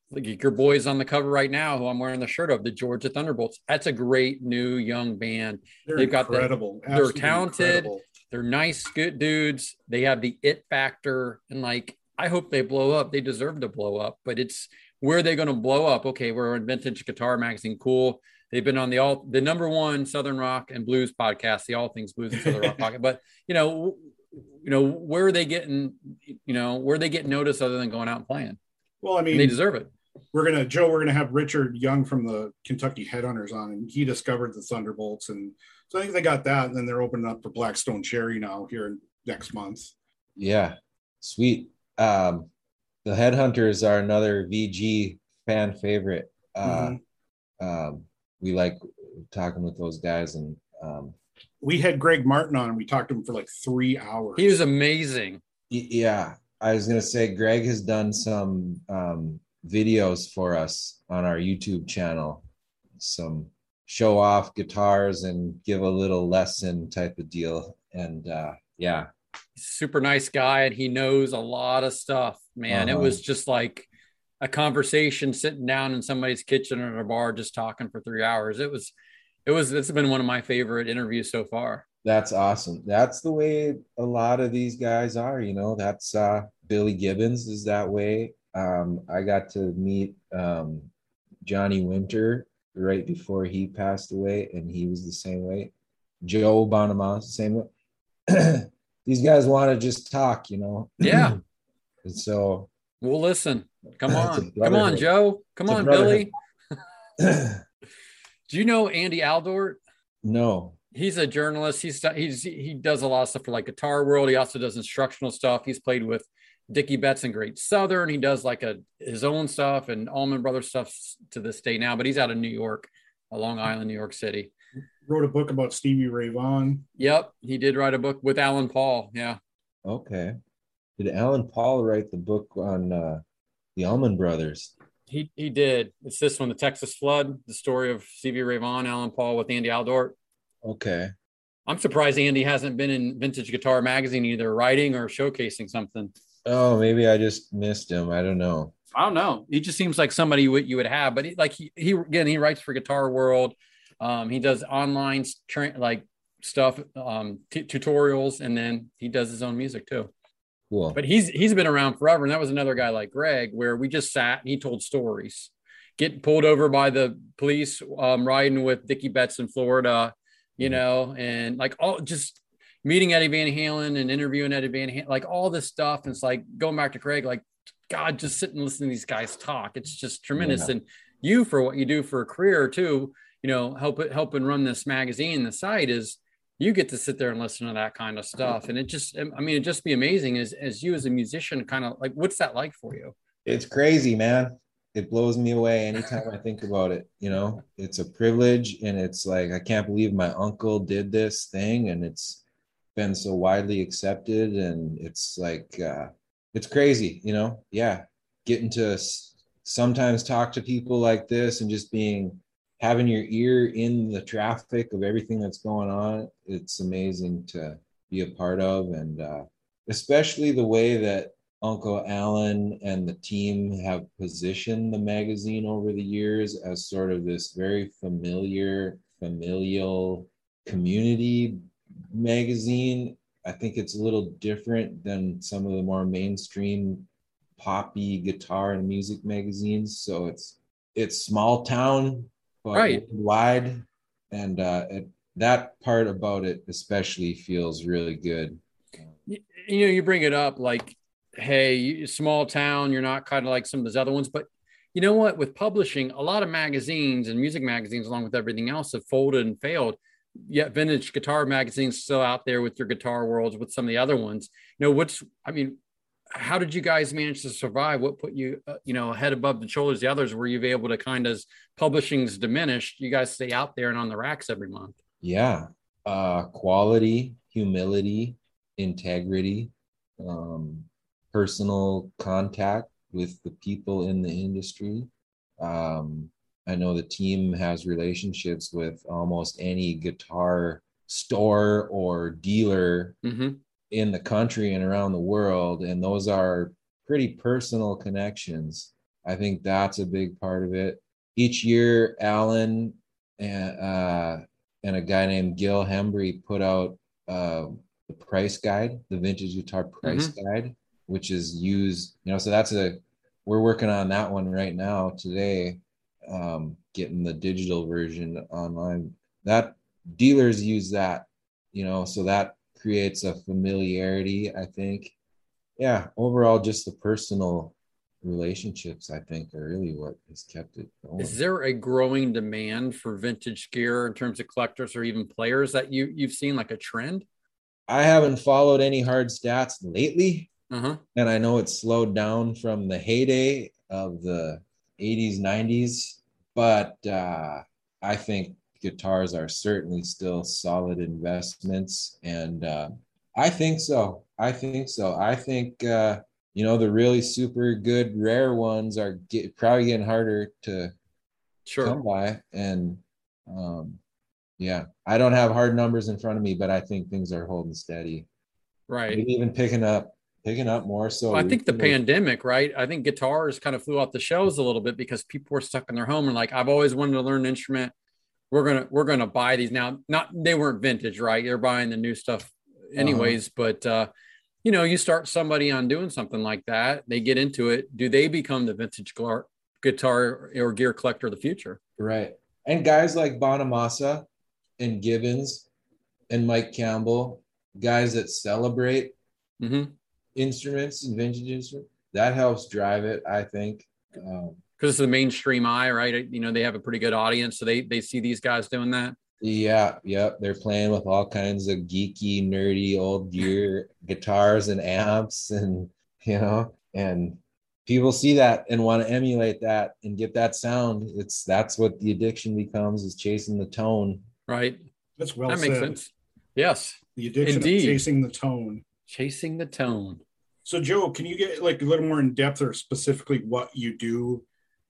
Like your boys on the cover right now, who I'm wearing the shirt of, the Georgia Thunderbolts. That's a great new young band. They're They've got the- incredible. they're talented. incredible. They're nice, good dudes. They have the it factor, and like I hope they blow up. They deserve to blow up, but it's where are they going to blow up? Okay, we're in Vintage Guitar Magazine. Cool. They've been on the all the number one Southern Rock and Blues podcast, the All Things Blues and Southern Rock [LAUGHS] podcast. But you know, you know, where are they getting? You know, where are they getting noticed other than going out and playing? Well, I And they deserve it. we're gonna Joe, we're gonna have Richard Young from the Kentucky Headhunters on, and he discovered the Thunderbolts, and so I think they got that, and then they're opening up for Black Stone Cherry now here next month. Yeah, sweet. Um, the Headhunters are another VG fan favorite. Uh, um, we like talking with those guys, and um, We had Greg Martin on, and we talked to him for like three hours. He was amazing. yeah, I was gonna say Greg has done some um, videos for us on our YouTube channel, some show off guitars and give a little lesson type of deal, and uh, yeah, super nice guy and he knows a lot of stuff man it Uh-huh. was just like a conversation sitting down in somebody's kitchen or a bar just talking for three hours it was it was it's been one of my favorite interviews so far That's awesome. That's the way a lot of these guys are, you know. That's uh Billy Gibbons is that way. Um I got to meet um Johnny Winter right before he passed away and he was the same way. Joe Bonamassa, same way. [CLEARS THROAT] These guys want to just talk, you know. Yeah. [CLEARS THROAT] And so We'll listen. Come on. Come on. Joe. Come It's on. Billy. [CLEARS THROAT] Do you know Andy Aledort? no. He's a journalist. He's he's he does a lot of stuff for like Guitar World. He also does instructional stuff. He's played with Dickey Betts and Great Southern. He does like a his own stuff and Allman Brothers stuff to this day now. But he's out of New York, uh, Long Island, New York City. Wrote a book about Stevie Ray Vaughan. Yep, he did write a book with Alan Paul. Yeah, Okay. Did Alan Paul write the book on uh, the Allman Brothers? he he did. It's this one, the Texas Flood, the story of Stevie Ray Vaughan, Alan Paul with Andy Aledort. Okay. I'm surprised Andy hasn't been in Vintage Guitar Magazine either writing or showcasing something. Oh, maybe I just missed him. I don't know. I don't know. He just seems like somebody you would, you would have, but he, like he, he again, he writes for Guitar World. Um, he does online tra- like stuff, um, t- tutorials, and then he does his own music too. Cool. But he's he's been around forever, and that was another guy like Greg, where we just sat and he told stories. Getting pulled over by the police, um, riding with Dickey Betts in Florida, you know, and like all just meeting Eddie Van Halen and interviewing Eddie Van Halen, like all this stuff. And it's like going back to Craig, like God, just sit and listen to these guys talk. It's just tremendous. Yeah. And you for what you do for a career too, you know, help it help and run this magazine, the site is you get to sit there and listen to that kind of stuff. And it just I mean, it'd just be amazing as as you as a musician, kind of like what's that like for you? It's crazy, man. It blows me away anytime I think about it. You know, it's a privilege, and it's like I can't believe my uncle did this thing, and it's been so widely accepted, and it's like uh, it's crazy. You know, yeah, getting to sometimes talk to people like this, and just being having your ear in the traffic of everything that's going on. It's amazing to be a part of, and uh, especially the way that Uncle Alan and the team have positioned the magazine over the years as sort of this very familiar, familial community magazine. I think it's a little different than some of the more mainstream poppy guitar and music magazines. So it's it's small town, Right. wide, and uh, it, that part about it especially feels really good. you, you know, you bring it up like, hey, small town, you're not kind of like some of those other ones, but you know what? With publishing, a lot of magazines and music magazines, along with everything else, have folded and failed. Yet, vintage guitar magazines still out there with your Guitar Worlds, with some of the other ones. You know, what's I mean, how did you guys manage to survive? What put you, uh, you know, head above the shoulders of the others? Were you able to kind of, as publishing's diminished, you guys stay out there and on the racks every month? yeah uh quality humility integrity um personal contact with the people in the industry um i know the team has relationships with almost any guitar store or dealer Mm-hmm. In the country and around the world and those are pretty personal connections. I think that's a big part of it. Each year alan and uh and a guy named Gil Hembree put out uh the price guide the vintage guitar price guide which is used you know so that's a we're working on that one right now today um getting the digital version online. That dealers use that you know so that creates a familiarity i think yeah overall just the personal relationships i think are really what has kept it going Is there a growing demand for vintage gear in terms of collectors or even players that you you've seen like a trend? i haven't followed any hard stats lately Uh-huh. and i know it's slowed down from the heyday of the 80s 90s but uh, i think guitars are certainly still solid investments and uh, i think so i think so i think uh, you know the really super good rare ones are get, probably getting harder to Sure. come by and um, yeah i don't have hard numbers in front of me but i think things are holding steady Right. maybe even picking up picking up more so Well, I think the pandemic, right? I think guitars kind of flew off the shelves a little bit because people were stuck in their home and like, I've always wanted to learn an instrument. We're gonna we're gonna buy these now. Not they weren't vintage, right? They're buying the new stuff anyways. But uh, you know, you start somebody on doing something like that, they get into it. Do they become the vintage guitar or gear collector of the future? right and guys like bonamassa and gibbons and Mike Campbell, guys that celebrate hmm instruments and vintage instruments. That helps drive it, I think. Um, Because it's the mainstream eye, right? You know, they have a pretty good audience, so they they see these guys doing that. yeah, yep. They're playing with all kinds of geeky, nerdy old gear, guitars and amps, and you know, and people see that and want to emulate that and get that sound. It's that's what the addiction becomes is chasing the tone. Right. That's well that said. makes sense. Yes. The addiction Indeed. of chasing the tone. Chasing the tone. So, Joe, can you get like a little more in depth or specifically what you do?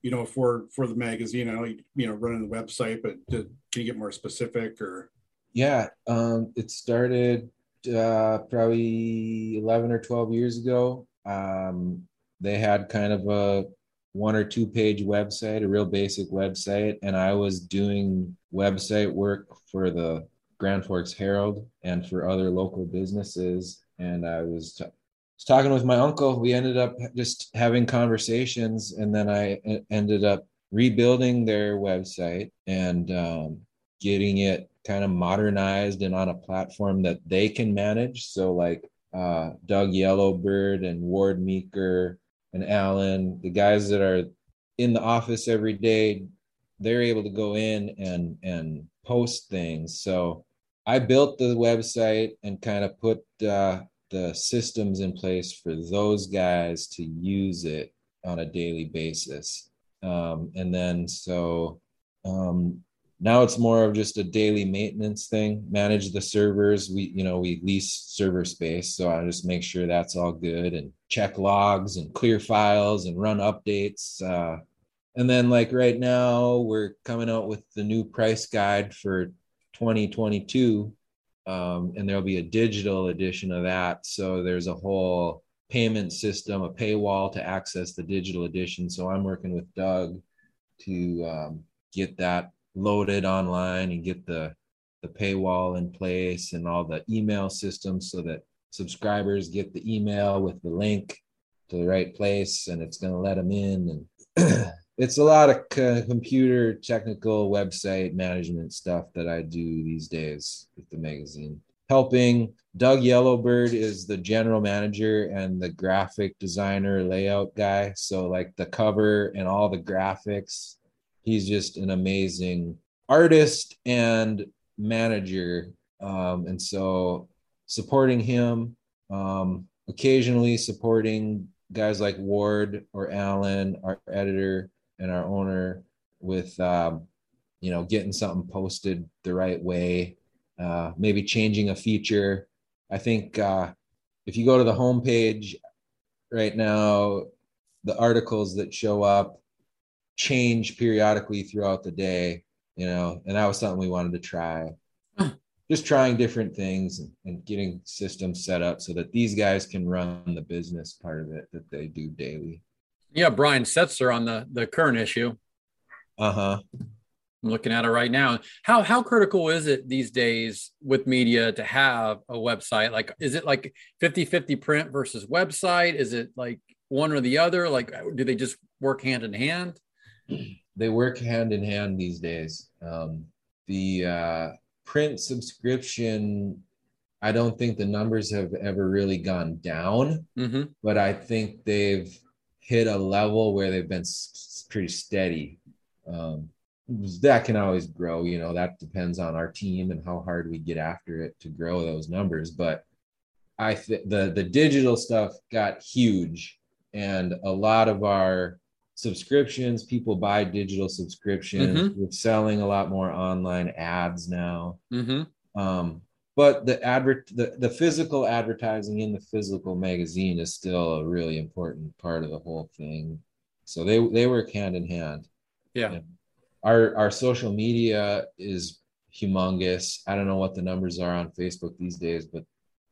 You know, for for the magazine. I know you, you know running the website, but do, can you get more specific or? Yeah, um, it started uh, probably 11 or 12 years ago. Um, they had kind of a one or two page website, a real basic website, and I was doing website work for the Grand Forks Herald and for other local businesses. And I was, t- was talking with my uncle. We ended up just having conversations, and then I ended up rebuilding their website and um, getting it kind of modernized and on a platform that they can manage. So like uh, Doug Yellowbird and Ward Meeker and Alan, the guys that are in the office every day, they're able to go in and and post things. So I built the website and kind of put uh, the systems in place for those guys to use it on a daily basis. Um, and then so um, now it's more of just a daily maintenance thing manage the servers we you know we lease server space so i just make sure that's all good and check logs and clear files and run updates uh, and then like right now we're coming out with the new price guide for 2022 um, and there'll be a digital edition of that. So there's a whole payment system a paywall to access the digital edition. So i'm working with doug to um, get that loaded online and get the the paywall in place and all the email systems so that subscribers get the email with the link to the right place and it's going to let them in and [CLEARS THROAT] it's a lot of c- computer technical website management stuff that I do these days with the magazine. Helping Doug Yellowbird is the general manager and the graphic designer layout guy. So like the cover and all the graphics he's just an amazing artist and manager. Um, and so supporting him um, occasionally supporting guys like ward or alan our editor and our owner with um, you know getting something posted the right way uh, maybe changing a feature i think uh, if you go to the homepage right now the articles that show up change periodically throughout the day, you know, and that was something we wanted to try. Just trying different things and, and getting systems set up so that these guys can run the business part of it that they do daily. Yeah, Brian Setzer on the the current issue. Uh huh. I'm looking at it right now. How how critical is it these days with media to have a website? Like is it like 50-50 print versus website? Is it like one or the other? Like do they just work hand in hand? They work hand in hand these days. Um, the uh, print subscription, I don't think the numbers have ever really gone down. Mm-hmm. but I think they've hit a level where they've been s- pretty steady. Um, that can always grow, you know, that depends on our team and how hard we get after it to grow those numbers. But I think the the digital stuff got huge, and a lot of our subscriptions, people buy digital subscriptions. We're selling a lot more online ads now. Mm-hmm. Um, but the advert the, the physical advertising in the physical magazine is still a really important part of the whole thing. So they they work hand in hand. Yeah. Yeah. Our our social media is humongous. I don't know what the numbers are on Facebook these days, but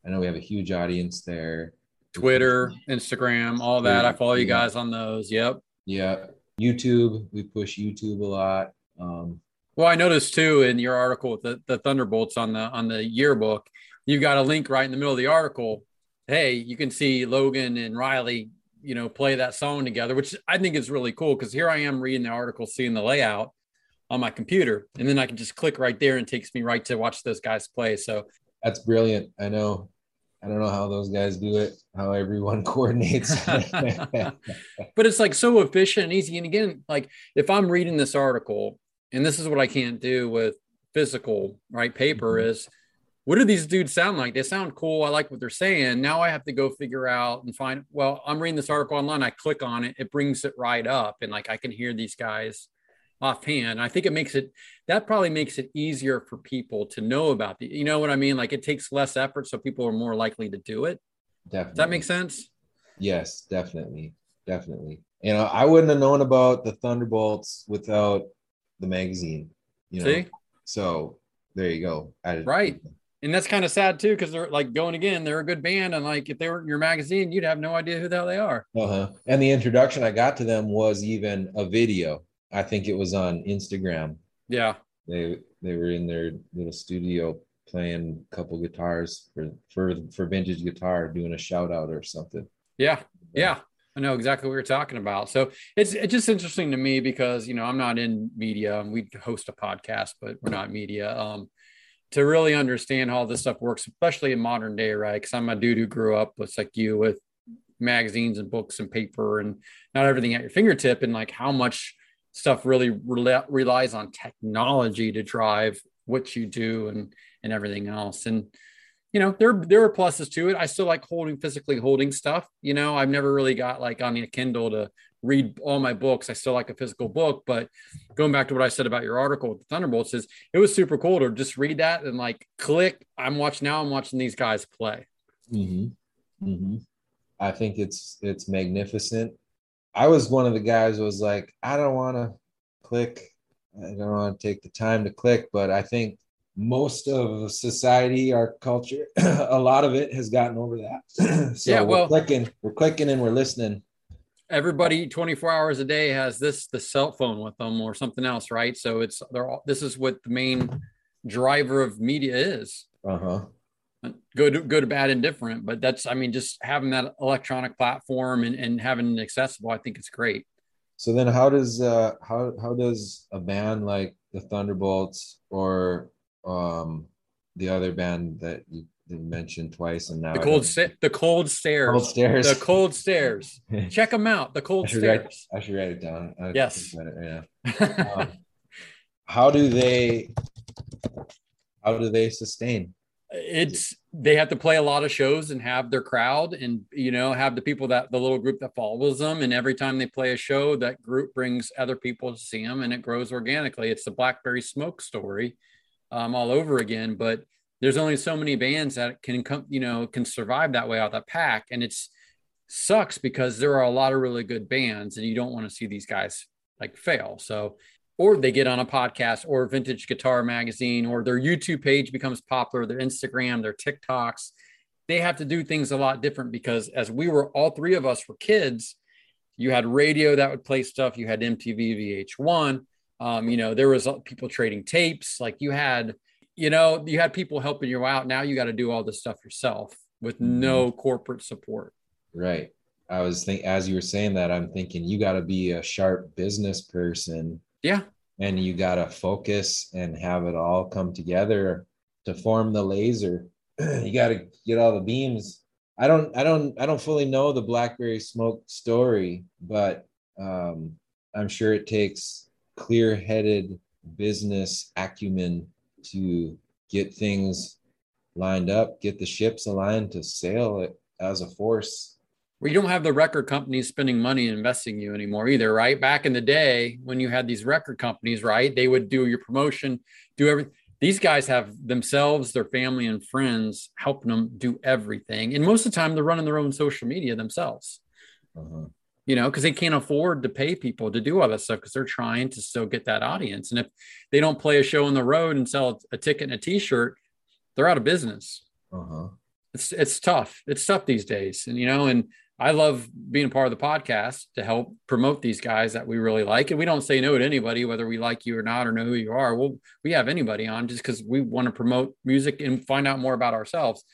I know we have a huge audience there. Twitter, Instagram, all that. I follow you guys on those. Yep. Yeah. YouTube, we push YouTube a lot. Um, Well, I noticed too in your article with the, the Thunderbolts on the on the yearbook, you've got a link right in the middle of the article. Hey, you can see Logan and Riley, you know, play that song together, which I think is really cool because here I am reading the article, seeing the layout. on my computer, and then I can just click right there and it takes me right to watch those guys play. So That's brilliant. I know. I don't know how those guys do it. How everyone [LAUGHS] coordinates. [LAUGHS] but it's like so efficient and easy. And again, like if I'm reading this article, and this is what I can't do with physical right paper Mhm. is what do these dudes sound like? They sound cool. I like what they're saying. Now I have to go figure out and find. Well, I'm reading this article online. I click on it, it brings it right up, and like I can hear these guys offhand. I think it makes it that probably makes it easier for people to know about the. You know what I mean? Like it takes less effort, so people are more likely to do it. Definitely. Does that make sense? Yes, definitely, definitely. You know, I wouldn't have known about the Thunderbolts without the magazine. You know, See? so there you go. I, Right. and that's kind of sad too because they're like going again they're a good band and like if they were in your magazine you'd have no idea who the hell they are Uh-huh. And the introduction I got to them was even a video. I think it was on Instagram. yeah They they were in their little studio playing a couple guitars for for for vintage guitar, doing a shout out or something. yeah yeah i know exactly what you're talking about. So it's it's just interesting to me because you know i'm not in media. And we host a podcast but we're not media. Um to really understand how this stuff works especially in modern day right? Because i'm a dude who grew up with like you with magazines and books and paper and not everything at your fingertip and like how much stuff really relies on technology to drive what you do and and everything else. And you know there there are pluses to it. I still like holding physically holding stuff you know i've never really got like on a kindle to read all my books. I still like a physical book but going back to what i said about your article with the thunderbolts is it was super cool to just read that and like click i'm watching now i'm watching these guys play. Hmm hmm I think it's it's magnificent. I was one of the guys who was like, I don't want to click. I don't want to take the time to click, but I think most of society, our culture, [CLEARS THROAT] a lot of it has gotten over that. [CLEARS THROAT] so Yeah, well- we're clicking, we're clicking, and we're listening. everybody 24 hours a day has this the cell phone with them or something else right so it's they're all this is what the main driver of media is Uh huh. good good bad indifferent but that's i mean just having that electronic platform and, and having it accessible i think it's great So then, how does uh how how does a band like the Thunderbolts or um the other band that you didn't twice and now the cold sta- the cold stares Cold Stares. the cold stares [LAUGHS] check them out the cold I should write, stares I should write it down. I Yes. it right. [LAUGHS] Um, how do they how do they sustain? it's they have to play a lot of shows and have their crowd and you know have the people that the little group that follows them and every time they play a show that group brings other people to see them and it grows organically it's the blackberry smoke story um, all over again but there's only so many bands that can come you know can survive that way out of that pack. And it's sucks because there are a lot of really good bands and you don't want to see these guys like fail. So or they get on a podcast or vintage guitar magazine or their youtube page becomes popular their instagram their tiktoks. They have to do things a lot different because as we were all three of us were kids you had radio that would play stuff you had mtv vh1 um, you know there was people trading tapes like you had you know you had people helping you out now you got to do all this stuff yourself with no corporate support Right. I was think as you were saying that, I'm thinking you got to be a sharp business person yeah and you got to focus and have it all come together to form the laser. [CLEARS THROAT] you got to get all the beams. I don't, I don't, I don't fully know the Blackberry Smoke story, but um, I'm sure it takes clear-headed business acumen to get things lined up, get the ships aligned to sail it as a force. Well, you don't have the record companies spending money investing you anymore either, right? Back in the day when you had these record companies, right? They would do your promotion, do everything. These guys have themselves, their family, and friends helping them do everything. And most of the time, they're running their own social media themselves, Uh-huh. You know, because they can't afford to pay people to do all that stuff because they're trying to still get that audience. And if they don't play a show on the road and sell a ticket and a t shirt, they're out of business Uh-huh. it's it's tough. It's tough these days, and you know, and I love being a part of the podcast to help promote these guys that we really like, and we don't say no to anybody, whether we like you or not or know who you are. Well, we have anybody on just because we want to promote music and find out more about ourselves.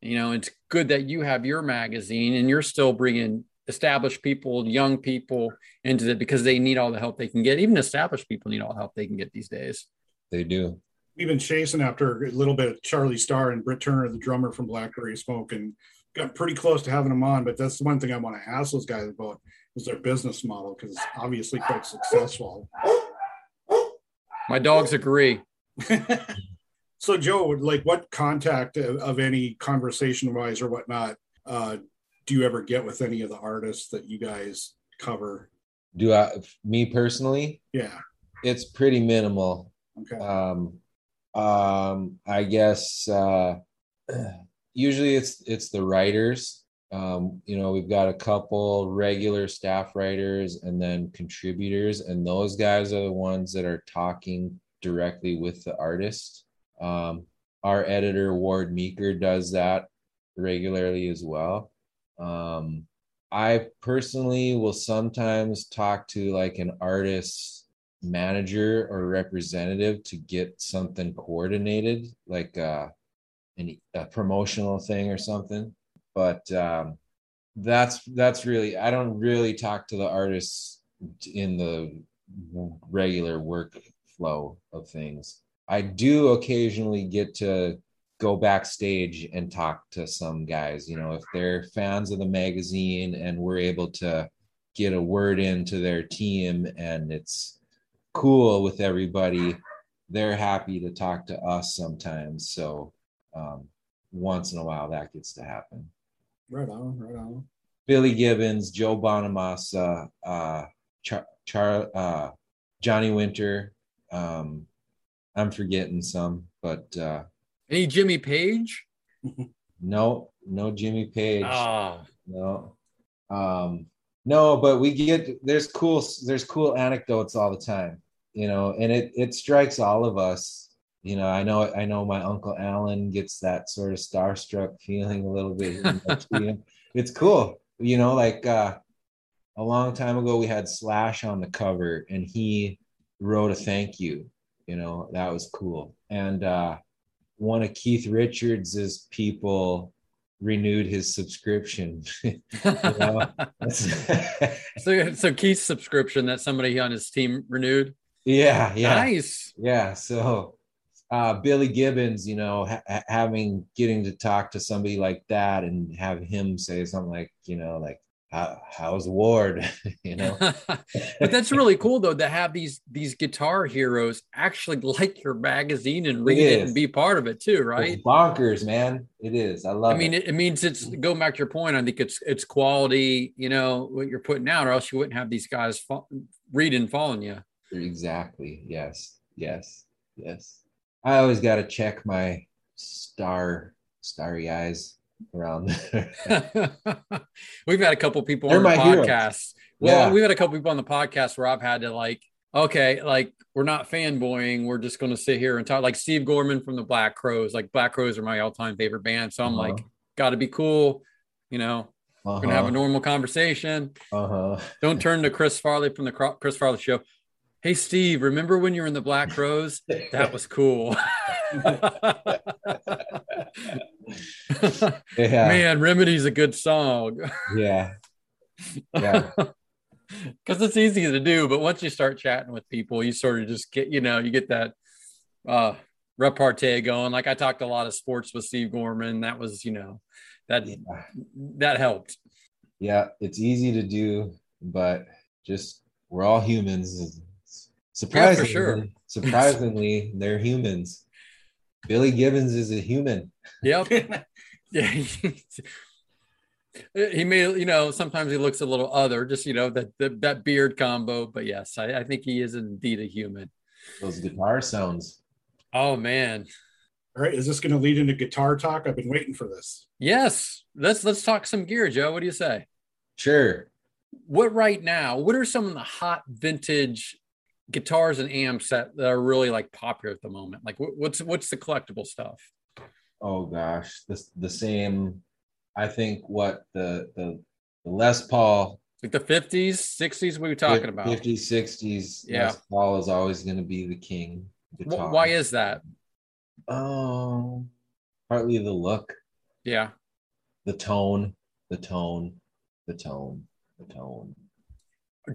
You know, it's good that you have your magazine and you're still bringing established people, young people into it because they need all the help they can get. Even established people need all the help they can get these days. They do. We've been chasing after a little bit of Charlie Starr and Britt Turner, the drummer from Blackberry Smoke, and got pretty close to having them on. But that's the one thing I want to ask those guys about is their business model because it's obviously quite successful. My dogs agree. [LAUGHS] so Joe, like what contact of, of any conversation wise or whatnot uh, do you ever get with any of the artists that you guys cover? Do I me personally? Yeah. It's pretty minimal. Okay. um um i guess uh [CLEARS THROAT] usually it's it's the writers um you know we've got a couple regular staff writers and then contributors and those guys are the ones that are talking directly with the artist um our editor ward meeker does that regularly as well um i personally will sometimes talk to like an artist manager or representative to get something coordinated like uh an, a promotional thing or something. But um that's that's really i don't really talk to the artists in the regular workflow of things. I do occasionally get to go backstage and talk to some guys you know if they're fans of the magazine and we're able to get a word into their team and it's cool with everybody they're happy to talk to us sometimes so um, once in a while that gets to happen Right on, right on. billy gibbons joe bonamassa uh, Char- Char- uh, johnny winter um, i'm forgetting some but uh, Any Jimmy Page? [LAUGHS] no no jimmy page. Oh, no. Um no but we get there's cool there's cool anecdotes all the time you know and it it strikes all of us. You know i know i know my uncle alan gets that sort of starstruck feeling a little bit [LAUGHS] it's cool. You know like uh a long time ago we had slash on the cover and he wrote a thank you you know that was cool. And uh one of keith richards's people renewed his subscription [LAUGHS] you know? That's- [LAUGHS] so so Keith's subscription that somebody on his team renewed. yeah yeah Nice. yeah so uh billy gibbons you know ha- having getting to talk to somebody like that and have him say something like you know like How, how's ward? [LAUGHS] You know? [LAUGHS] But that's really cool though to have these these guitar heroes actually [LAUGHS] like your magazine and read it and be part of it too, right? It's bonkers man. It is. I love I mean, it. it, it means it's going back to your point. I think it's it's quality, you know, what you're putting out, or else you wouldn't have these guys fo- reading, following you. exactly. Yes. Yes. Yes. I always got to check my star starry eyes around there [LAUGHS] we've had a couple people They're on the podcast. Well, Yeah. we've had a couple people on the podcast where I've had to like, okay, like we're not fanboying. We're just going to sit here and talk. Like Steve Gorman from the Black Crowes. Like Black Crowes are my all-time favorite band. So I'm Uh-huh. like, got to be cool. You know, we're gonna have a uh-huh, normal conversation. uh-huh. Don't turn to Chris Farley from the Chris Farley Show. Hey Steve, remember when you were in the Black Crowes? That was cool. [LAUGHS] [LAUGHS] [LAUGHS] yeah. Man, Remedy's a good song. yeah. Yeah. [LAUGHS] Because it's easy to do but once you start chatting with people you sort of just get you know you get that uh repartee going. Like i talked a lot of sports with steve gorman. That was you know that yeah. that helped. Yeah it's easy to do but just we're all humans. Surprisingly sure. surprisingly they're humans billy gibbons is a human. Yep. [LAUGHS] Yeah he may you know sometimes he looks a little other just you know that that, that beard combo but yes I, I think he is indeed a human. Those guitar sounds. Oh man. All right, is this going to lead into guitar talk? I've been waiting for this. yes let's let's talk some gear joe. What do you say? Sure. What right now what are some of the hot vintage guitars and amps that, that are really like popular at the moment? Like what, what's what's the collectible stuff? Oh gosh. This the same i think what the the, the les paul. Like the 50s 60s what are we talking about? 50s 60s Yeah. les paul is always going to be the king guitar. why is that? Oh partly the look. Yeah. The tone, the tone, the tone. the tone.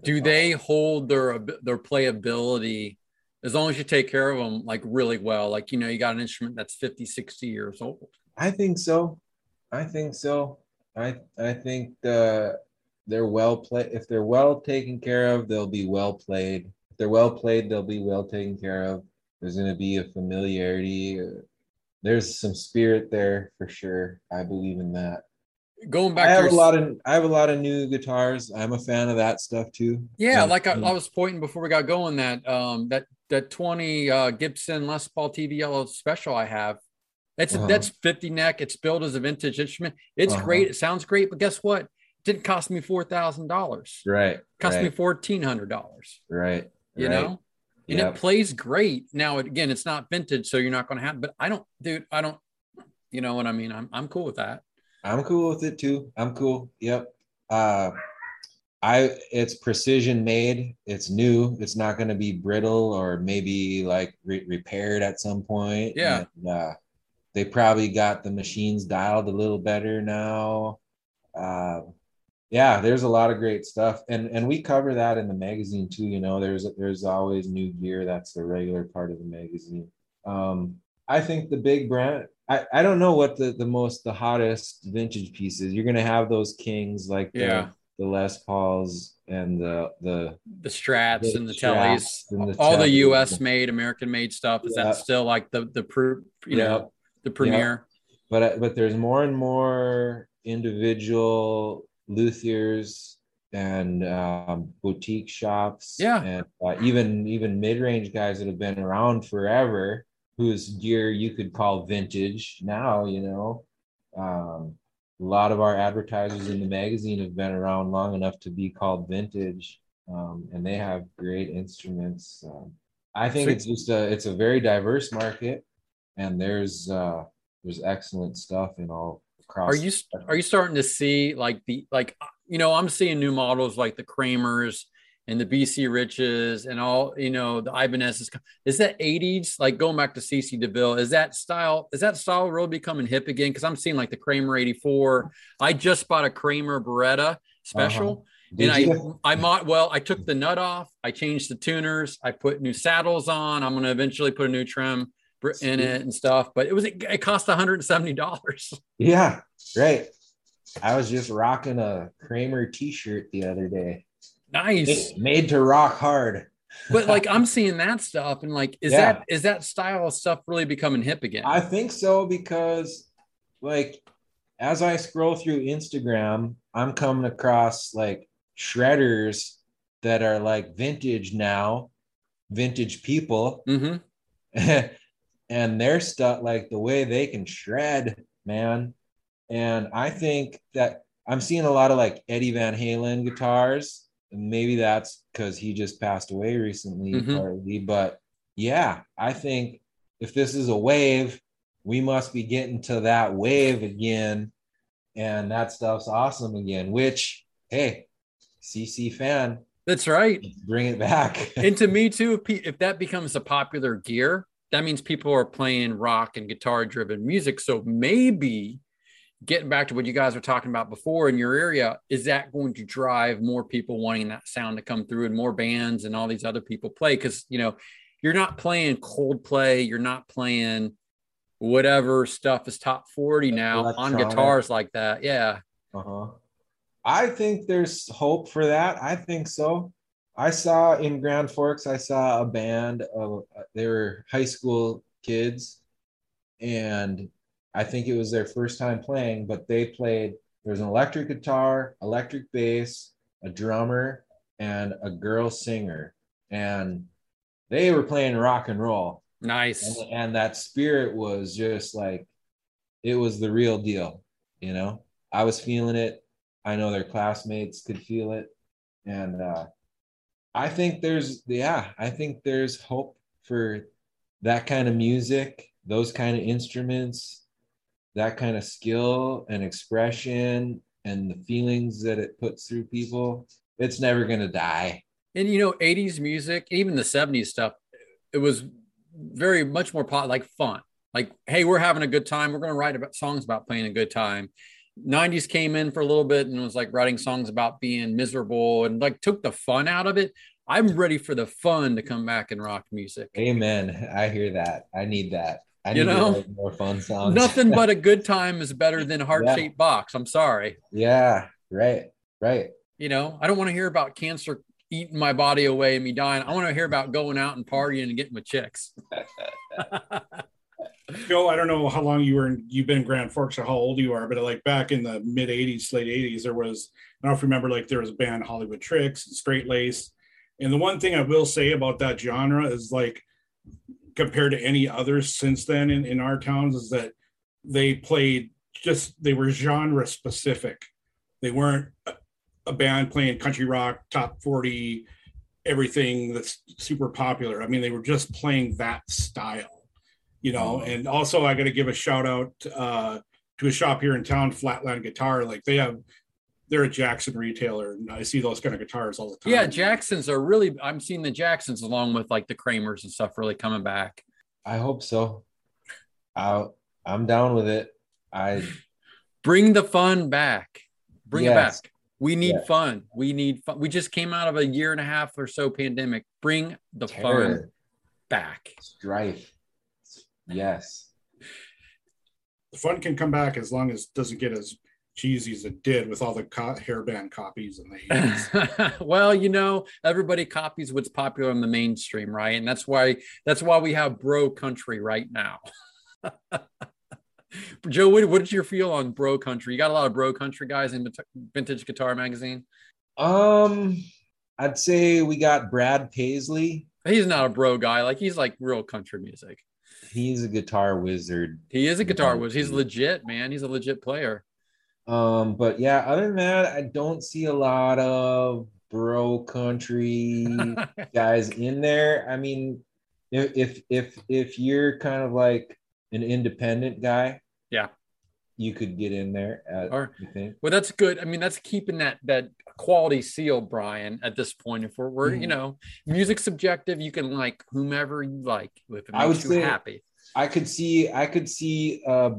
Do they hold their their playability as long as you take care of them like really well? Like, you know, you got an instrument that's 50, 60 years old. I think so. I think so. I I think the they're well played. If they're well taken care of, they'll be well played. If they're well played, they'll be well taken care of. There's going to be a familiarity. uh, There's some spirit there for sure. I believe in that. Going back I have a lot of I have a lot of new guitars. I'm a fan of that stuff too. Yeah, like I, I was pointing before we got going that um that that 20 uh Gibson Les Paul TV yellow special I have. That's Uh-huh. that's 50 neck. It's built as a vintage instrument. It's Uh-huh. great. It sounds great, but guess what? It didn't cost me four thousand dollars. right. Cost me fourteen hundred dollars. right. You right. know? And Yep. it plays great. Now again, it's not vintage, so you're not gonna have but I don't dude, I don't you know what I mean? I'm I'm cool with that. I'm cool with it too. I'm cool. Yep. Uh I it's precision made. It's new. It's not going to be brittle or maybe like re- repaired at some point. Yeah. And, uh, they probably got the machines dialed a little better now. Uh, yeah, there's a lot of great stuff, and and we cover that in the magazine too. You know, there's there's always new gear. That's a regular part of the magazine. Um, I think the big brand. I, I don't know what the, the most the hottest vintage pieces. You're gonna have those kings like the, Yeah. the Les Pauls and the the The strats The and the tellies, and the all the US made, American made stuff. Is Yeah. that still like the the pr- you know the premiere? but uh, but there's more and more individual luthiers and um, boutique shops Yeah. and uh, even even mid-range guys that have been around forever whose gear you could call vintage now you know. Um, a lot of our advertisers in the magazine have been around long enough to be called vintage um, and they have great instruments. Um, i think it's just a it's a very diverse market and there's uh there's excellent stuff in all across Are you are you starting to see like the like you know I'm seeing new models like the Kramers and the BC Riches and all you know the Ibanez is that 80s like going back to CC DeVille is that style is that style really becoming hip again? Because I'm seeing like the Kramer 84 I just bought a Kramer Baretta special uh-huh. Did and you? I I might well I took the nut off I changed the tuners I put new saddles on I'm going to eventually put a new trim in it and stuff but it was it cost 170 dollars. Yeah right i was just rocking a kramer t-shirt the other day nice made to rock hard [LAUGHS] but like I'm seeing that stuff and like is Yeah. that is that style of stuff really becoming hip again? I think so because, like, as I scroll through Instagram, I'm coming across like shredders that are like vintage now, vintage people, Mm-hmm. [LAUGHS] and their stuff, like the way they can shred, man. And I think that I'm seeing a lot of like Eddie Van Halen guitars. And maybe that's because he just passed away recently, Mhm. partly. But yeah, I think if this is a wave, we must be getting to that wave again. And that stuff's awesome again, which, hey, CC fan, That's right. bring it back. [LAUGHS] and to me too, if that becomes a popular gear, that means people are playing rock and guitar driven music. So maybe getting back to what you guys were talking about before in your area, is that going to drive more people wanting that sound to come through and more bands and all these other people play? Because you know, you're not playing Coldplay, you're not playing whatever stuff is top 40 now on guitars like that. Yeah. Uh-huh. I think there's hope for that. I think so. I saw in Grand Forks, I saw a band of they were high school kids, and I think it was their first time playing, but they played there's an electric guitar, electric bass, a drummer, and a girl singer. And they were playing rock and roll. Nice. and, and that spirit was just like it was the real deal you know? I was feeling it. I know their classmates could feel it. And uh i think there's yeah i think there's hope for that kind of music those kind of instruments that kind of skill and expression and the feelings that it puts through people it's never going to die and you know 80s music even the 70s stuff it was very much more pot like fun like hey we're having a good time we're going to write about songs about playing a good time 90s came in for a little bit and was like writing songs about being miserable and like took the fun out of it. I'm ready for the fun to come back in rock music. Amen. I hear that. I need that. I You know? more fun songs. Nothing [LAUGHS] but a good time is better than heart shaped box. I'm sorry. yeah. Right. Right. You know, I don't want to hear about cancer eating my body away and me dying. I want to hear about going out and partying and getting with chicks. [LAUGHS] Joe, I don't know how long you were in, you've been in Grand Forks or how old you are, but uh, like back in the mid 80s, late 80s, there was, I don't know if you remember, like there was a band Hollywood Tricks and Straight Lace. And the one thing I will say about that genre is like compared to any others since then in, in our towns is that they played just they were genre specific. They weren't a, band playing country rock, top 40, everything that's super popular. I mean, they were just playing that style you know and also i got to give a shout out uh to a shop here in town flatland guitar like they have they're a jackson retailer and i see those kind of guitars all the time Yeah, Jacksons are really, I'm seeing the Jacksons along with like the Kramers and stuff really coming back. I hope so. I I'm down with it. I [LAUGHS] Bring the fun back. Bring Yes. it back. We need Yeah. fun. We need fun. We just came out of a year and a half or so pandemic. Bring the fun back. strife. Yes. the fun can come back as long as it doesn't get as cheesy as it did with all the co- hairband copies in the 80s. well, you know, everybody copies what's popular in the mainstream, right? And that's why that's why we have bro country right now. [LAUGHS] Joe, what, what did you feel on bro country? You got a lot of bro country guys in Vintage Guitar Magazine. Um, I'd say we got Brad Paisley. He's not a bro guy. Like he's like real country music. He's a guitar wizard. He is a guitar wizard. He's legit, man. He's a legit player. Um, but yeah, other than that, I don't see a lot of bro country [LAUGHS] guys in there. I mean, if if if if you're kind of like an independent guy, Yeah. you could get in there. At, Or- you think? Well, that's good. I mean, that's keeping that that quality seal, Brian. At this point, if we're, we're you Mhm. know, music subjective, you can like whomever you like if it I would makes you say- happy. I could see, I could see. Uh,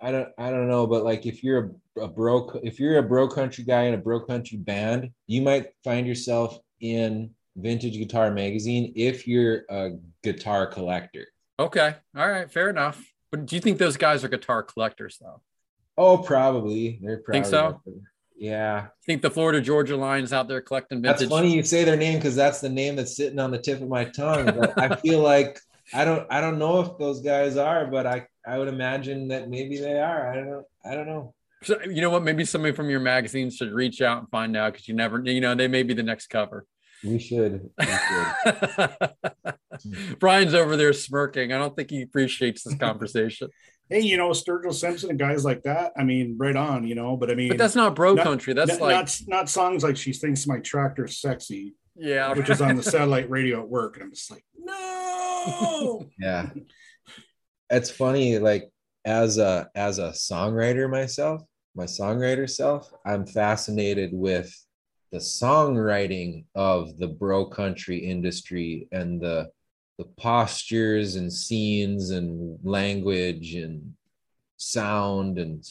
I don't, I don't know, but like if you're a, a bro, if you're a bro country guy in a bro country band, you might find yourself in Vintage Guitar Magazine if you're a guitar collector. Okay, all right, fair enough. But do you think those guys are guitar collectors, though? Oh, probably. They're probably Think so? Yeah. I Think the Florida Georgia line is out there collecting vintage? That's funny you say their name because that's the name that's sitting on the tip of my tongue. But I [LAUGHS] feel like I don't I don't know if those guys are, but I I would imagine that maybe they are. I don't know. I don't know. So, you know what? Maybe somebody from your magazine should reach out and find out because you never, you know, they may be the next cover. We should. We should. [LAUGHS] Brian's over there smirking. I don't think he appreciates this conversation. [LAUGHS] hey, you know, Sturgill Simpson and guys like that. I mean, right on, you know, but I mean, But that's not bro Not- country. That's not, like, not, not songs like She Thinks My Tractor's Sexy, yeah, which is on the [LAUGHS] satellite radio at work. And I'm just like, no. [LAUGHS] yeah. It's funny, like as a as a songwriter myself, my songwriter self, I'm fascinated with the songwriting of the bro country industry and the the postures and scenes and language and sound and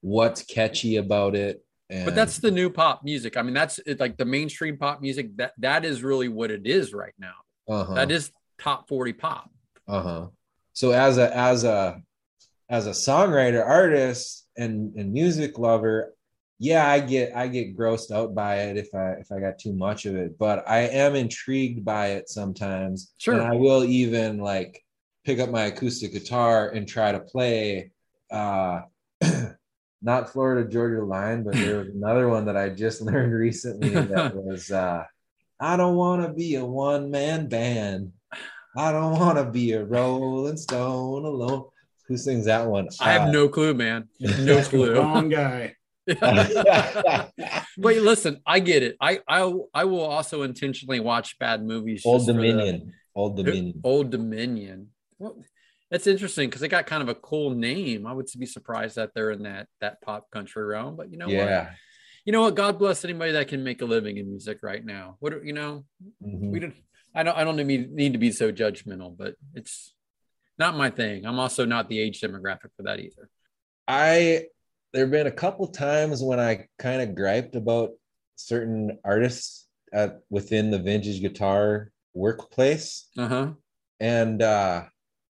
what's catchy about it. And but that's the new pop music. I mean, that's it, like the mainstream pop music. That that is really what it is right now. uh-huh. That is top forty pop. uh-huh so as a as a as a songwriter artist and and music lover yeah i get i get grossed out by it if i if i got too much of it but i am intrigued by it sometimes Sure. and i will even like pick up my acoustic guitar and try to play uh [CLEARS THROAT] not florida georgia line but there was another one that i just [LAUGHS] learned recently that [LAUGHS] was uh i don't want to be a one-man band I don't want to be a Rolling Stone alone. Who sings that one? I have no clue, man. [LAUGHS] No clue. Wrong guy. [LAUGHS] Uh, But listen, I get it. I I I will also intentionally watch bad movies. Old just for the- Dominion. Old Dominion. Old Dominion. Well, that's interesting because they got kind of a cool name. I would be surprised that they're in that that pop country realm. But you know what? Yeah. You know what? God bless anybody that can make a living in music right now. What you know? Mhm. We don't. I don't. I don't need need to be so judgmental, but it's not my thing. I'm also not the age demographic for that either. I there have been a couple times when I kind of griped about certain artists at within the vintage guitar workplace, Uh-huh. and uh,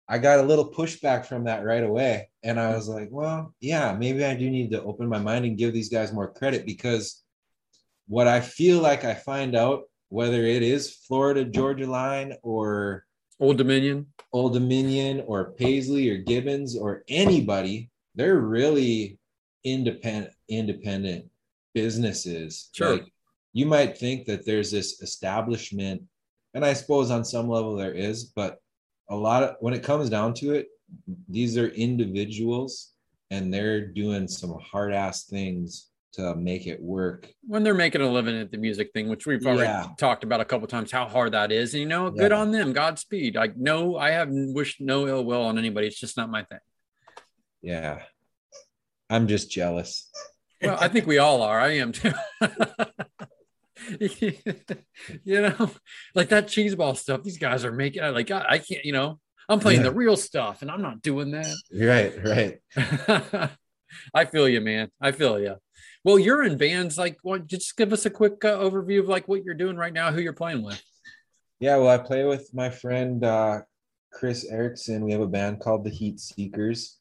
I got a little pushback from that right away. And I was like, well, yeah, maybe I do need to open my mind and give these guys more credit because what I feel like I find out, whether it is Florida Georgia Line or Old Dominion. Old Dominion or Paisley or Gibbons or anybody, they're really independent independent businesses. Sure. Like, you might think that there's this establishment, and I suppose on some level there is, but a lot of when it comes down to it, these are individuals and they're doing some hard ass things to make it work. when they're making a living at the music thing, which we've already Yeah. talked about a couple times, how hard that is. And you know, good on them. Godspeed. Like, no, I have wished no ill will on anybody. It's just not my thing. Yeah. I'm just jealous. Well, I think we all are. I am too. [LAUGHS] you know, like that cheese ball stuff. These guys are making. Like, I, I can't. You know, I'm playing Yeah. the real stuff, and I'm not doing that. Right, right. [LAUGHS] I feel you, man. I feel you. Well, you're in bands. Like, what? Just give us a quick uh, overview of like what you're doing right now, who you're playing with. Yeah, well, I play with my friend uh, Chris Erickson. We have a band called the Heatseekers.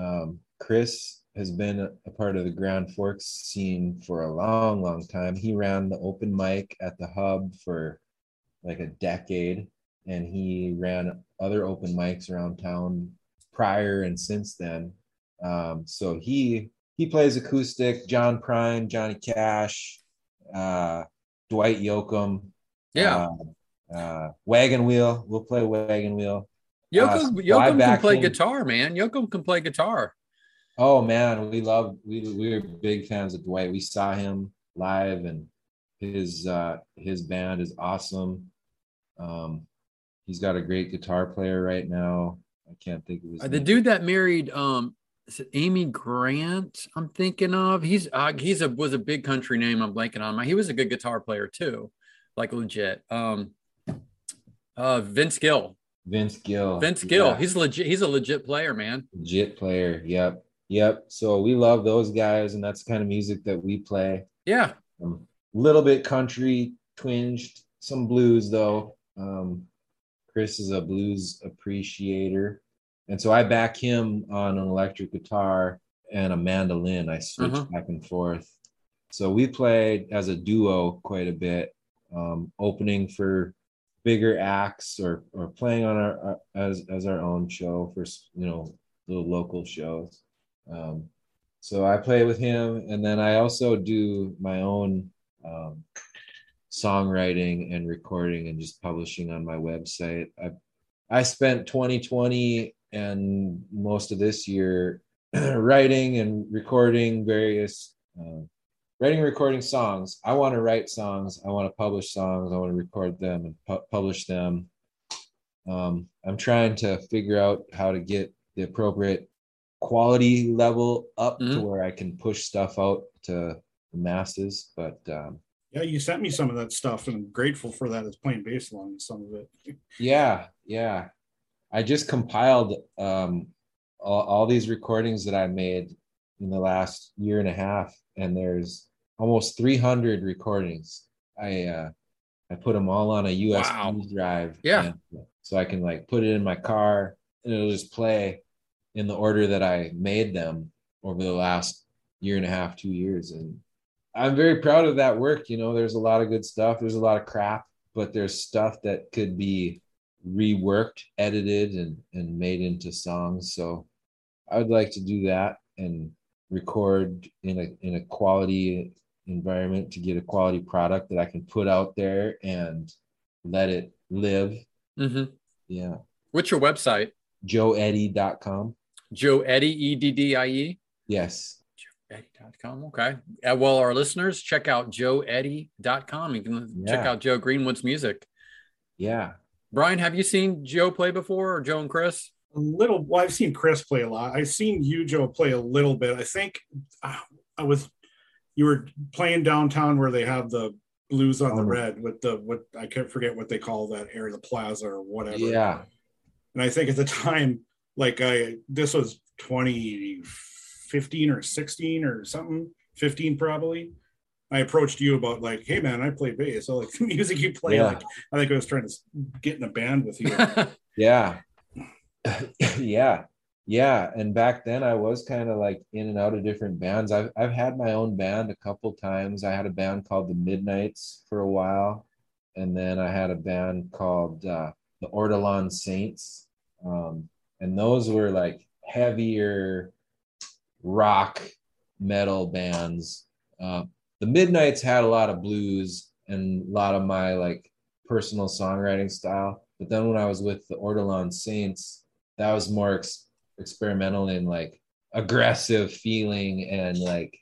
Um, Chris has been a, part of the Grand Forks scene for a long, long time. He ran the open mic at the Hub for like a decade, and he ran other open mics around town prior and since then. Um, so he he plays acoustic. John Prine, Johnny Cash, uh, Dwight Yoakam. Yeah, Uh, uh, wagon wheel. We'll play wagon wheel. Yoakam, uh, can play guitar, man. Yoakam can play guitar. Oh man, we love we we were big fans of Dwight. We saw him live, and his uh, his band is awesome. Um, he's got a great guitar player right now. I can't think of his Uh, the dude that married um is it Amy Grant? I'm thinking of. He's uh, he's a was a big country name. I'm blanking on. Him. He was a good guitar player too, like legit. Um, uh, Vince Gill. Vince Gill. Vince Gill. Yeah, He's legit. He's a legit player, man. legit player. Yep, yep. So we love those guys, and that's the kind of music that we play. Yeah. Um, little bit country twinged, some blues though. Um, Chris is a blues appreciator, and so I back him on an electric guitar and a mandolin. I switch Uh-huh. back and forth. So we played as a duo quite a bit, um, opening for bigger acts or or playing on our, our as as our own show for you know little local shows. Um, so I play with him, and then I also do my own um, songwriting and recording and just publishing on my website. I I spent 2020 and most of this year [CLEARS THROAT] writing and recording various uh, writing and recording songs. I want to write songs. I want to publish songs. I want to record them and pu- publish them. Um, I'm trying to figure out how to get the appropriate quality level up to Mhm. where I can push stuff out to the masses. But um, Yeah, you sent me some of that stuff, and I'm grateful for that. As playing bass along some of it. yeah, yeah, I just compiled um, all, all these recordings that I made in the last year and a half, and there's almost 300 recordings. I uh, I put them all on a USB Wow. drive. Yeah. and- so I can like put it in my car and it'll just play in the order that I made them over the last year and a half, two years. And I'm very proud of that work. You know, there's a lot of good stuff. There's a lot of crap, but there's stuff that could be reworked, edited, and and made into songs. So I would like to do that and record in a in a quality environment to get a quality product that I can put out there and let it live. hmm Yeah. What's your website? JoeEddie.com. Joe Eddie E D D I E. Yes. Eddie.com. Okay. Uh, well, our listeners, check out joeeddie.com. You can check out Joe Greenwood's music. Yeah. Brian, have you seen Joe play before or Joe and Chris? A little. Well, I've seen Chris play a lot. I've seen you, Joe, play a little bit. I think uh, I was. You were playing downtown where they have the blues on the Oh. red with the what I can't forget what they call that area, the plaza or whatever. Yeah. And I think at the [LAUGHS] time, like I this was 2015 or 16 or something, 15 probably. I approached you about like, hey man, I play bass. So like the [LAUGHS] music you play, Yeah. like I think I was trying to get in a band with you. [LAUGHS] Yeah. [LAUGHS] yeah. Yeah. And back then I was kind of like in and out of different bands. I've I've had my own band a couple times. I had a band called the Midnights for a while. And then I had a band called uh, the Ortolan Saints. Um, and those were like heavier rock metal bands. Uh, the Midnights had a lot of blues and a lot of my like personal songwriting style. But then when I was with the Ortolan Saints, that was more ex- experimental and like aggressive feeling and like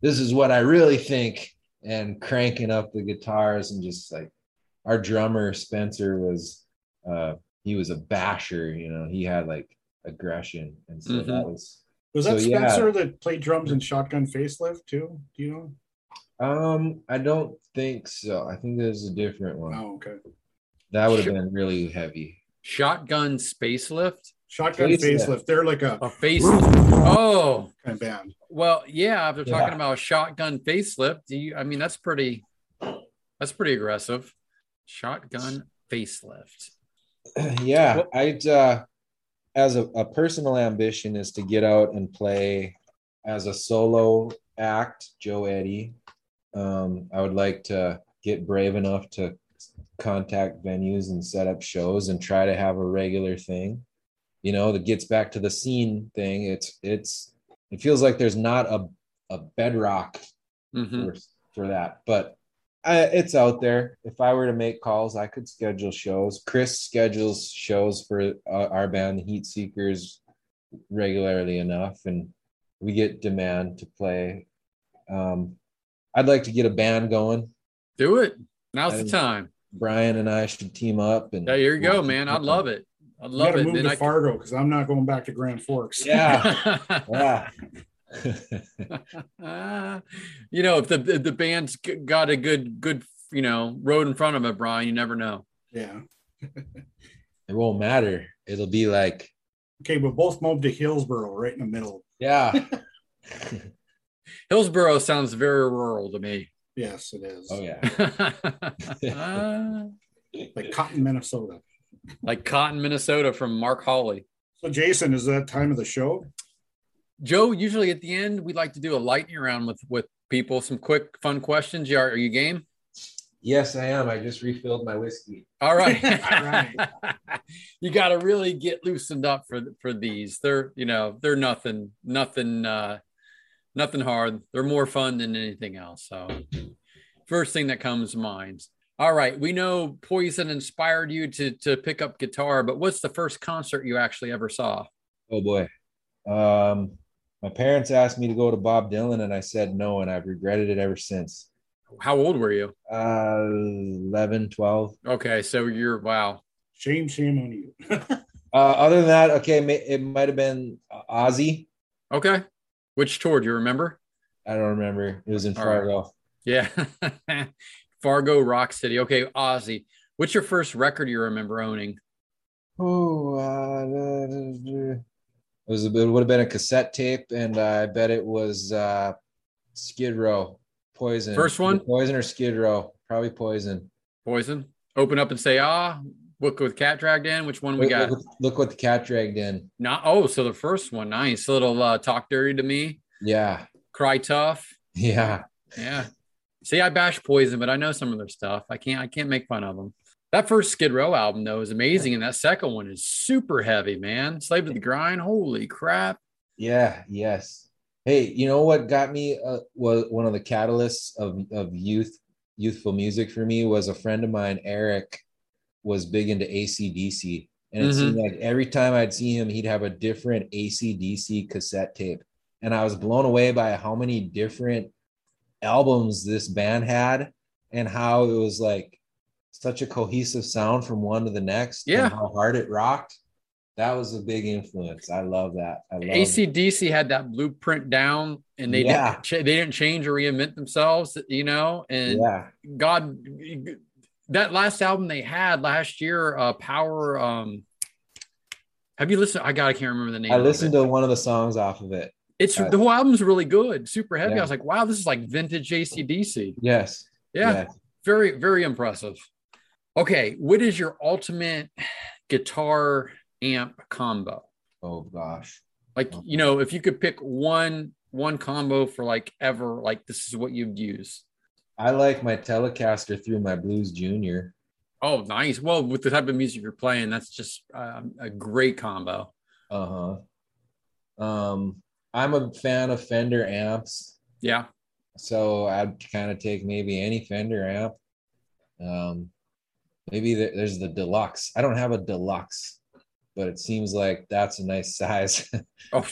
this is what I really think and cranking up the guitars and just like our drummer Spencer was uh he was a basher, you know, he had like aggression and so Mhm. that was Was that So, yeah. Spencer that played drums in Shotgun Facelift too? Do you know? Um I don't think so. I think there's a different one. Oh, okay. That would have Sure. been really heavy. Shotgun space lift. Shotgun Facelift. Facelift. They're like a A face. Oh, kind of band. well, yeah. If they're talking Yeah. about shotgun facelift, do you, I mean, that's pretty, that's pretty aggressive. Shotgun facelift. [CLEARS THROAT] yeah Well- i'd uh as a, a personal ambition is to get out and play as a solo act joe eddie um i would like to get brave enough to contact venues and set up shows and try to have a regular thing you know that gets back to the scene thing it's it's it feels like there's not a a bedrock Mhm. for, for that. But I, it's out there. If I were to make calls, I could schedule shows. Chris schedules shows for uh, our band, the Heatseekers, regularly enough, and we get demand to play. Um, I'd like to get a band going. Do it. Now's the time. Brian and I should team up. And Yeah, here you go, man. I'd love it. I'd love gotta it. move Then to I Fargo because I'm not going back to Grand Forks. Yeah, [LAUGHS] yeah. Uh, [LAUGHS] you know, if the if the band's g- got a good good you know road in front of it, Brian, you never know. Yeah. [LAUGHS] it won't matter. It'll be like, Okay, we'll both move to Hillsboro, right in the middle. yeah. Hillsboro sounds very rural to me. Yes, it is. oh yeah. Ah, [LAUGHS] Like Cotton, Minnesota. like Cotton, Minnesota from Mark Hawley. So, Jason, is that time of the show? Joe, usually at the end, we like to do a lightning round with with people. Some quick, fun questions. You are, are you game? Yes, I am. I just refilled my whiskey. All right. [LAUGHS] All right. [LAUGHS] you got to really get loosened up for for these. They're you know they're nothing nothing uh nothing hard. They're more fun than anything else. So first thing that comes to mind. All right, we know Poison inspired you to to pick up guitar, but what's the first concert you actually ever saw? Oh boy. Um, my parents asked me to go to Bob Dylan, and I said no, and I've regretted it ever since. How old were you? Uh, 11, 12. Okay, so you're wow. Shame, shame on you. [LAUGHS] Uh, other than that, okay, it might have been Ozzy. Okay, which tour do you remember? I don't remember. It was in All right. Fargo. Yeah. [LAUGHS] Fargo, Rock City. Okay, Ozzy. What's your first record you remember owning? Oh, uh, it was it would have been a cassette tape, and I bet it was uh, Skid Row, Poison. First one? Poison or Skid Row? Probably Poison. Poison. Open up and say, ah, look with cat dragged in. Which one we Look, got? look, look what the cat dragged in. Not oh, so the first one, nice. Little uh, talk dirty to me, Yeah, cry tough. yeah. Yeah. See, I bash poison, but I know some of their stuff. I can't I can't make fun of them. That first Skid Row album though is amazing, and that second one is super heavy, man. Slave to the grind. Holy crap. Yeah, yes. Hey, you know what got me uh, was one of the catalysts of of youth youthful music for me was a friend of mine, Eric, was big into ACDC. And it mm-hmm. seemed like every time I'd see him, he'd have a different ACDC cassette tape. And I was blown away by how many different albums this band had and how it was like such a cohesive sound from one to the next. and Yeah. how hard it rocked. That was a big influence. I love that. I love ACDC had that blueprint down and they Yeah. didn't they didn't change or reinvent themselves, you know, and yeah. God that last album they had last year, uh Power um have you listened? I got I can't remember the name. I listened to one of the songs off of it. It's Uh, the whole album's really good, super heavy. Yeah. I was like, wow, this is like vintage ACDC. Yes. Yeah, Yes. very, very impressive. Okay, what is your ultimate guitar amp combo? Oh gosh. Like, you know, if you could pick one one combo for like ever, like this is what you'd use. I like my Telecaster through my Blues Junior. Oh, nice. Well, with the type of music you're playing, that's just um, a great combo. Uh huh. Um, I'm a fan of Fender amps, Yeah. so I'd kind of take maybe any Fender amp. Um, maybe there- there's the deluxe. I don't have a deluxe, but it seems like that's a nice [LAUGHS] size. Oh,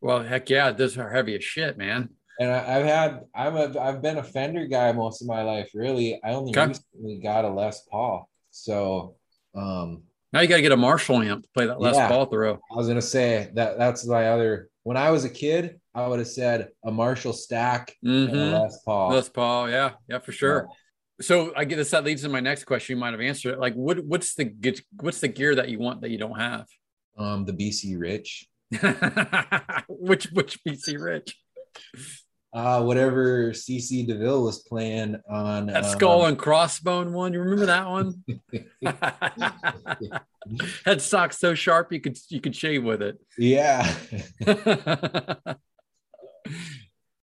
well, heck yeah, those are heavy as shit, man. And I, I've had I'm a I've been a Fender guy most of my life. Really, I only Okay. recently got a Les Paul. So um, Now you got to get a Marshall amp to play that Les Yeah. Paul through. I was gonna say that that's my other. When I was a kid, I would have said a Marshall stack and a Mm-hmm. Les Paul. Les Paul, yeah, yeah, for sure. So I guess that leads to my next question. You might have answered it. Like, what what's the what's the gear that you want that you don't have? Um, the BC Rich. [LAUGHS] which which BC Rich? Uh, whatever CC DeVille was playing on That um, skull and crossbone one. You remember that one? [LAUGHS] [LAUGHS] Had socks so sharp you could you could shave with it. Yeah, [LAUGHS]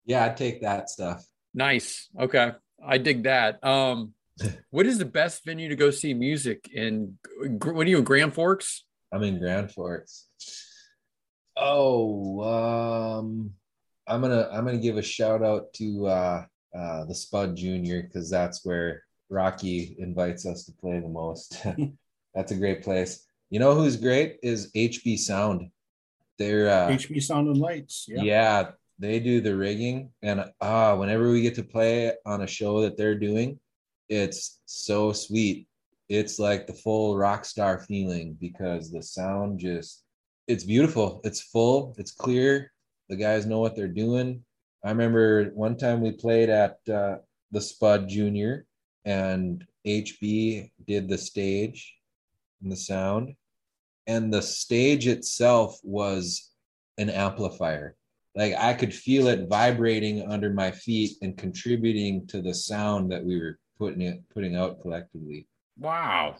yeah, I'd take that stuff. nice. Okay, I dig that. Um, what is the best venue to go see music in? What are you in Grand Forks? I'm in Grand Forks. Oh, um, I'm gonna I'm gonna give a shout out to uh, uh, the Spud Junior because that's where Rocky invites us to play the most. [LAUGHS] that's a great place. You know who's great is HB Sound. They're uh, HB Sound and Lights. yeah. Yeah. they do the rigging, and ah, whenever we get to play on a show that they're doing, it's so sweet. It's like the full rock star feeling because the sound just it's beautiful. It's full, it's clear. The guys know what they're doing. I remember one time we played at uh, the Spud Junior, and HB did the stage and the sound, and the stage itself was an amplifier. Like I could feel it vibrating under my feet and contributing to the sound that we were putting it putting out collectively. Wow.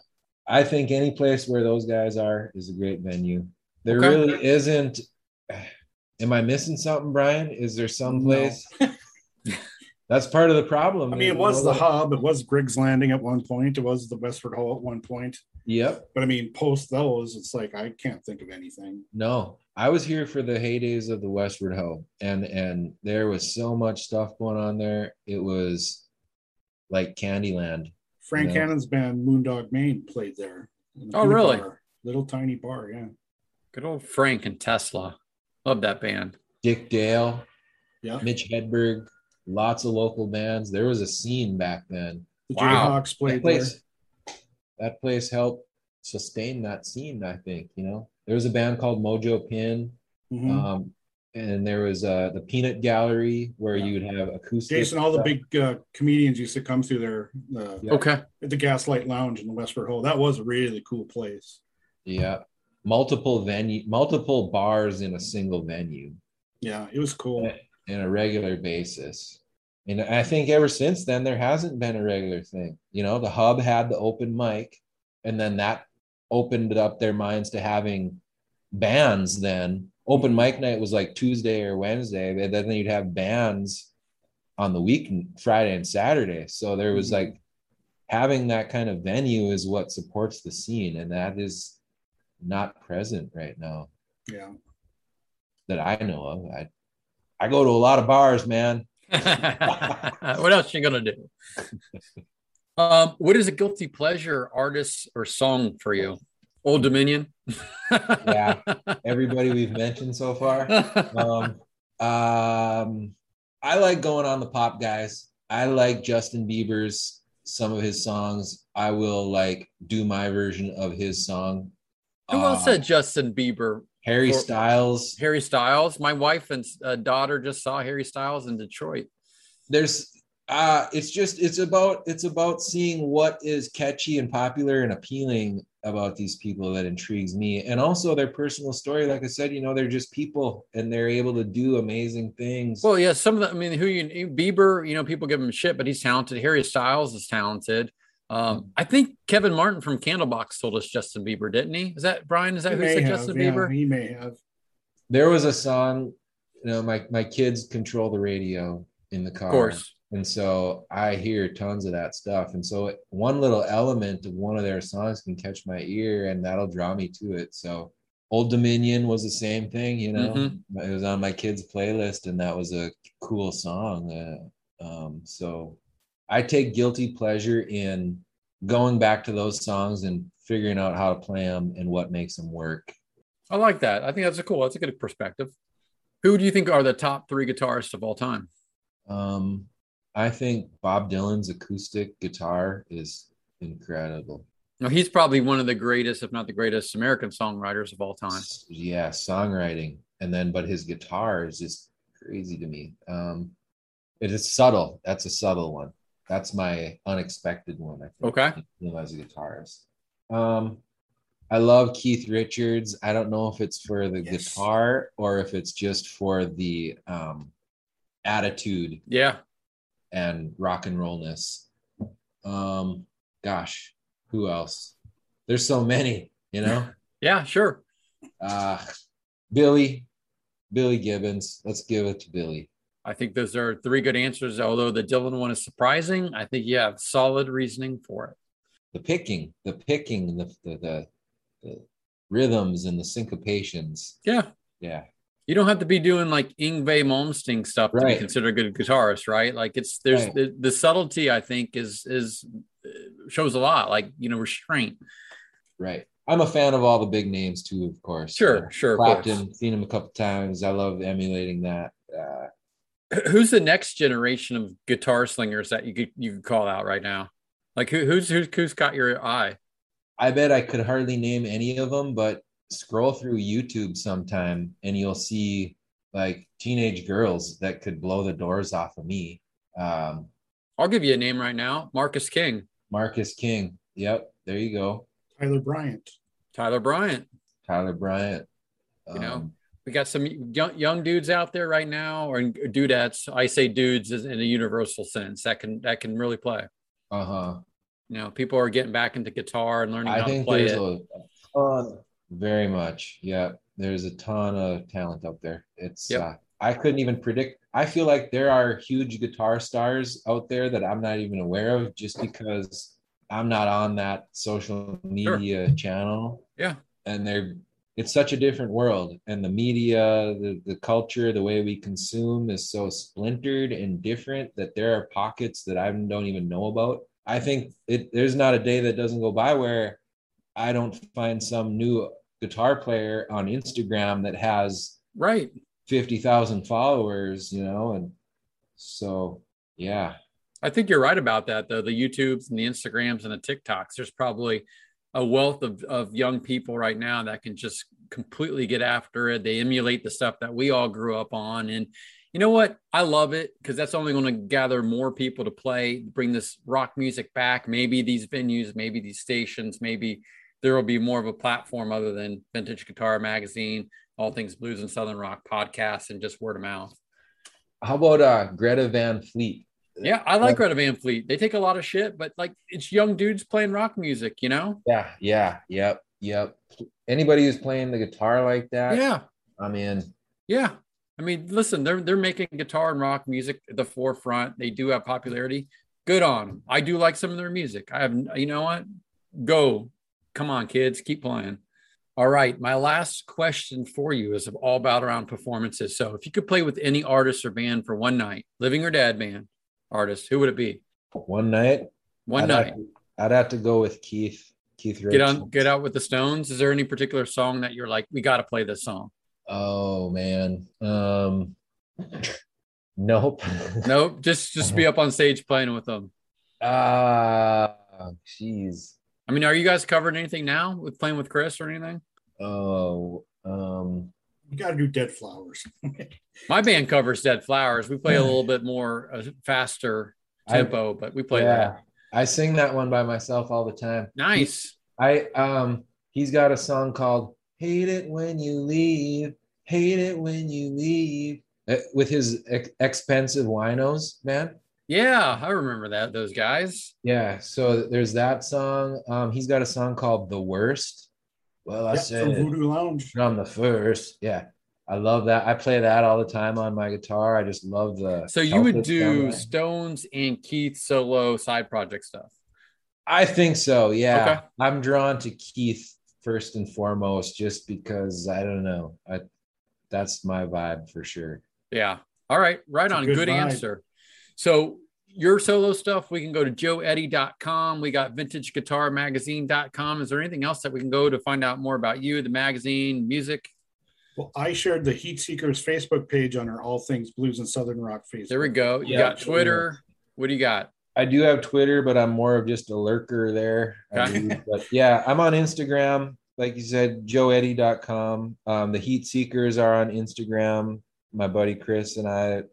I think any place where those guys are is a great venue. There Okay. really isn't. Am I missing something, Brian? Is there some No. [LAUGHS] That's part of the problem. I mean, it was the hub. It was Griggs Landing at one point. It was the Westward Ho at one point. Yep. But I mean, post those, it's like I can't think of anything. No, I was here for the heydays of the Westward Ho, and and there was so much stuff going on there. It was like Candyland. Frank Yeah. Hannon's band Moondog Mane played there. the Oh, really? bar. Little tiny bar, yeah. Good old Frank and Tesla. Love that band. Dick Dale, Yeah. Mitch Hedberg, lots of local bands. There was a scene back then. The Wow. Jayhawks That played there. place, that place helped sustain that scene. I think you know there was a band called Mojo Pin, Mhm. um, and there was uh, the Peanut Gallery where Yeah. you would have acoustic. Jason, all the big uh, comedians used to come through there uh, Yeah. Okay. at the Gaslight Lounge in the Westward Ho. That was a really cool place. Yeah. Multiple venue, multiple bars in a single venue Yeah, it was cool. in a regular basis. And I think ever since then, there hasn't been a regular thing. You know, the hub had the open mic, and then that opened up their minds to having bands. Then open mic night was like Tuesday or Wednesday, and then you'd have bands on the week, Friday and Saturday. So there was Mhm. like having that kind of venue is what supports the scene, and that is not present right now Yeah. that I know of. I I go to a lot of bars, man. [LAUGHS] [LAUGHS] what else you gonna do? Um, what is a guilty pleasure artist or song for you? Old Dominion. [LAUGHS] Yeah. Everybody we've mentioned so far. Um, um, I like going on the pop guys. I like Justin Bieber's some of his songs. I will like do my version of his song. Who else Uh, said Justin Bieber? Harry or- Styles. Harry Styles. My wife and uh, daughter just saw Harry Styles in Detroit. There's Uh it's just it's about it's about seeing what is catchy and popular and appealing about these people that intrigues me and also their personal story like i said you know they're just people and they're able to do amazing things Well, yeah, some of the, I mean, who you, Bieber, you know, people give him shit, but he's talented. Harry Styles is talented. Um, I think Kevin Martin from Candlebox told us Justin Bieber, didn't he? Is that Brian? Is that He who may said have, Justin yeah, Bieber? he may have. there was a song you know my my kids control the radio in the car Of course. and so i hear tons of that stuff and so one little element of one of their songs can catch my ear and that'll draw me to it so old dominion was the same thing you know Mhm. it was on my kids playlist and that was a cool song uh, um, so i take guilty pleasure in going back to those songs and figuring out how to play them and what makes them work I like that. I think that's a cool. That's a good perspective. Who do you think are the top three guitarists of all time? Um, I think Bob Dylan's acoustic guitar is incredible. No, he's probably one of the greatest, if not the greatest, American songwriters of all time. Yeah, songwriting, and then but his guitar is just crazy to me. Um, it is subtle. That's a subtle one. That's my unexpected one. I think. Okay. Him as a guitarist. Um, I love Keith Richards. I don't know if it's for the Yes. guitar or if it's just for the um, attitude Yeah. and rock and rollness. Um, gosh, who else? There's so many, you know. [LAUGHS] Yeah, sure. Uh, Billy, Billy Gibbons. Let's give it to Billy. I think those are three good answers. Although the Dylan one is surprising, I think you have solid reasoning for it. The picking, the picking, the the the, the rhythms and the syncopations. Yeah. Yeah, You don't have to be doing like Yngwie Malmsteen stuff to be considered a good guitarist, right? Like it's there's Right. the, the subtlety. I think is is uh, shows a lot, like you know restraint. right. I'm a fan of all the big names too, of course. Sure, Uh, sure. Clapton, seen him a couple times. I love emulating that. Uh, [CLEARS THROAT] Who's the next generation of guitar slingers that you could you could call out right now? Like who, who's who's who's got your eye? I bet I could hardly name any of them, but scroll through YouTube sometime and you'll see like teenage girls that could blow the doors off of me. Um, I'll give you a name right now: Marcus King, Marcus King. Yep, there you go. Tyler Bryant. Tyler Bryant. Tyler Bryant. You know, Um, We got some young, young dudes out there right now, or dudettes. I say dudes in a universal sense that can that can really play. uh huh. You know, people are getting back into guitar and learning I how to think play there's it. a, a ton, very much. Yeah, there's a ton of talent out there. It's Yep. uh, I couldn't even predict. I feel like there are huge guitar stars out there that I'm not even aware of just because I'm not on that social media channel. Yeah. And they're it's such a different world and the media the, the culture the way we consume is so splintered and different that there are pockets that i don't even know about i think it there's not a day that doesn't go by where i don't find some new guitar player on instagram that has Right. 50,000 followers you know and so yeah I think you're right about that, though. The YouTubes and the Instagrams and the TikToks, there's probably a wealth of, of young people right now that can just completely get after it. They emulate the stuff that we all grew up on. And you know what? I love it because that's only going to gather more people to play, bring this rock music back. Maybe these venues, maybe these stations, maybe there will be more of a platform other than Vintage Guitar Magazine, All Things Blues and Southern Rock podcast, and just word of mouth. how about uh greta van fleet Yeah, I like Greta Van Fleet. They take a lot of shit, but like it's young dudes playing rock music, you know? yeah yeah yep yep anybody who's playing the guitar like that Yeah. i'm in Yeah. I mean, listen, they're they're making guitar and rock music at the forefront. They do have popularity. Good on them. I do like some of their music. I have you know what? Go. Come on, kids, keep playing. All right. My last question for you is of all about around performances. So if you could play with any artist or band for one night, living or dead band artist, who would it be? one night One I'd night. have to- i'd have to go with keith keith Richards. Get on get out with the stones. Is there any particular song that you're like, we gotta play this song? oh man um nope [LAUGHS] Nope, just just be up on stage playing with them. ah jeez I mean, are you guys covering anything now with playing with Chris or anything? oh um You got to do Dead Flowers. [LAUGHS] My band covers Dead Flowers. We play a little bit more uh, faster I- tempo, but we play yeah, that. I sing that one by myself all the time. Nice. I um he's got a song called Hate It When You Leave, Hate It When You Leave uh, with his ex- X-Pensive Winos, man. Yeah, I remember that. Those guys. Yeah, so there's that song. Um he's got a song called The Worst. Well, I Yeah, said from Voodoo Lounge. from the first. Yeah. I love that. I play that all the time on my guitar. I just love the So you would do down. Stones and Keith solo side project stuff. I think so. Yeah. Okay. I'm drawn to Keith first and foremost just because I don't know. I that's my vibe for sure. Yeah. All right. Right It's on. good Good, answer. So your solo stuff, we can go to joeeddie.com. We got vintageguitarmagazine.com. Is there anything else that we can go to find out more about you, the magazine, music? Well, I shared the Heatseekers Facebook page on our All Things Blues and Southern Rock Facebook. There we go. You Yeah, got sure. Twitter. What do you got? I do have Twitter, but I'm more of just a lurker there. Okay. believe. But yeah, I'm on Instagram. Like you said, joeeddie.com. Um, the Heatseekers are on Instagram. My buddy Chris and I,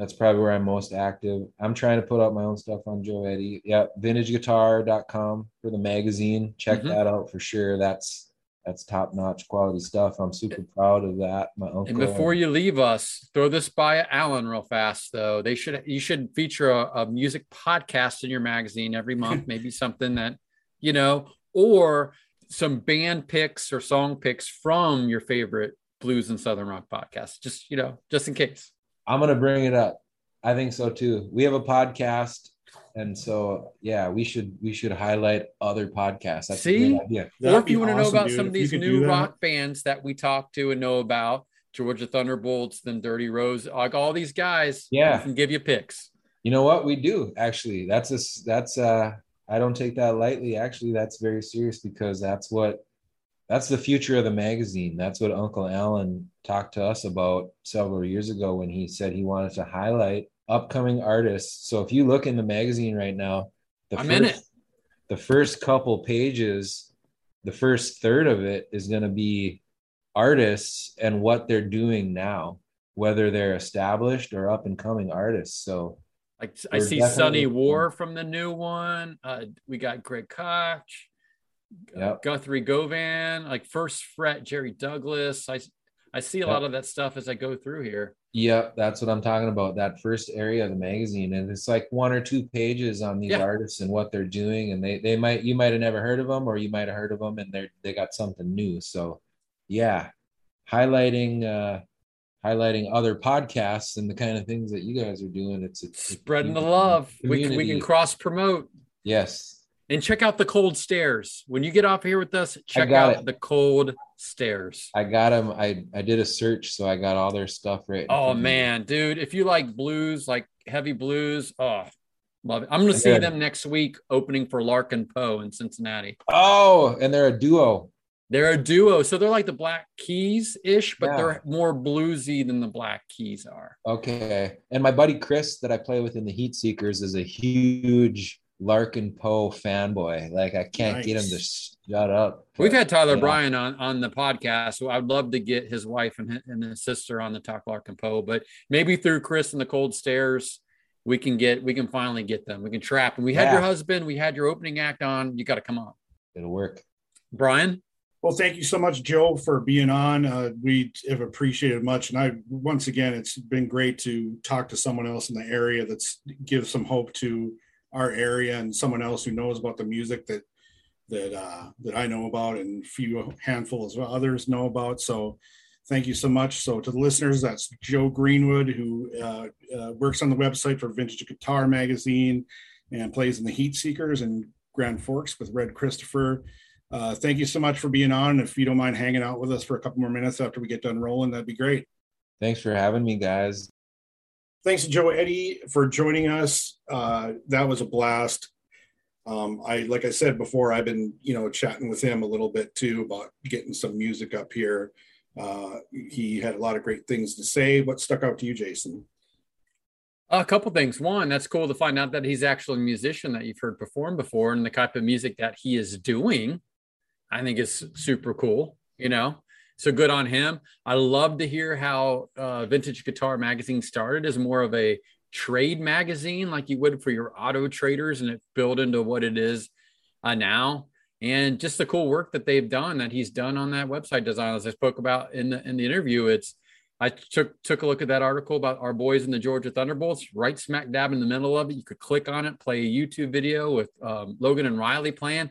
that's probably where I'm most active. I'm trying to put out my own stuff on Joe Eddie. Yeah, vintageguitar.com for the magazine. Check Mhm. that out for sure. That's that's top notch quality stuff. I'm super proud of that. My uncle. And before you leave us, throw this by Alan real fast though. They should you should feature a, a music podcast in your magazine every month, [LAUGHS] maybe something that you know, or some band picks or song picks from your favorite blues and southern rock podcast. Just you know, just in case. I'm gonna bring it up. I think so too. We have a podcast, and so yeah, we should we should highlight other podcasts. That's a See? great or if you want to know about dude. some of these new rock bands that we talk to and know about, Georgia Thunderbolts, then Dirty Rose, like all these guys, Yeah. we can give you picks. You know what we do actually? That's a that's uh I don't take that lightly. Actually, that's very serious because that's what that's the future of the magazine. That's what Uncle Alan talked to us about several years ago when he said he wanted to highlight upcoming artists. So if you look in the magazine right now, the I'm first, in it. the first couple pages, the first third of it is going to be artists and what they're doing now, whether they're established or up and coming artists. So Like I see Sunny War from the new one. Uh, we got Greg Koch, Yep. Guthrie Govan, like first fret Jerry Douglas. I I see a lot of that stuff as I go through here. Yep, that's what I'm talking about. That first area of the magazine, and it's like one or two pages on these Yeah. artists and what they're doing, and they they might you might have never heard of them, or you might have heard of them, and they're they got something new. So, yeah, highlighting uh highlighting other podcasts and the kind of things that you guys are doing. It's, it's Spreading the love. We can, we can cross promote Yes, and check out the cold stares. When you get off here with us, check out it. the cold stares. I got them. I I did a search, so I got all their stuff right. Oh of me. man, dude, if you like blues, like heavy blues, oh, love it. I'm gonna see Good. them next week opening for Larkin Poe in Cincinnati. Oh, and they're a duo. They're a duo, so they're like the Black Keys ish, but Yeah. they're more bluesy than the Black Keys are. Okay. And my buddy Chris that I play with in the Heatseekers is a huge Larkin Poe fanboy. Like I can't get him to shut up. We've had Tyler yeah. Bryant on on the podcast, so I'd love to get his wife and his, and his sister on the Talk Larkin Poe, but maybe through Chris and the Cold Stares, we can get we can finally get them. We can trap. And we had your husband, we had your opening act on. You got to come on, It'll work. Brian. Well, thank you so much, Joe, for being on. Uh, we have appreciated much, and I once again, it's been great to talk to someone else in the area that's give some hope to our area and someone else who knows about the music that that uh, that I know about and a few handful well others know about. So, thank you so much. So, to the listeners, that's Joe Greenwood who uh, uh, works on the website for Vintage Guitar Magazine and plays in the Heatseekers and Grand Forks with Red Christopher. Uh, thank you so much for being on. If you don't mind hanging out with us for a couple more minutes after we get done rolling, that'd be great. Thanks for having me, guys. Thanks to Joe Eddie for joining us. Uh, that was a blast. Um, I like I said before, I've been you know chatting with him a little bit too about getting some music up here. Uh, he had a lot of great things to say. What stuck out to you, Jason? A couple things. One, that's cool to find out that he's actually a musician that you've heard perform before, and the type of music that he is doing, I think is super cool. You know, so good on him. I love to hear how uh, Vintage Guitar Magazine started as more of a trade magazine like you would for your auto traders, and it built into what it is uh, now. And just the cool work that they've done that he's done on that website design, as I spoke about in the in the interview, it's I took took a look at that article about our boys in the Georgia Thunderbolts, right smack dab in the middle of it. You could click on it, play a YouTube video with um, Logan and Riley playing.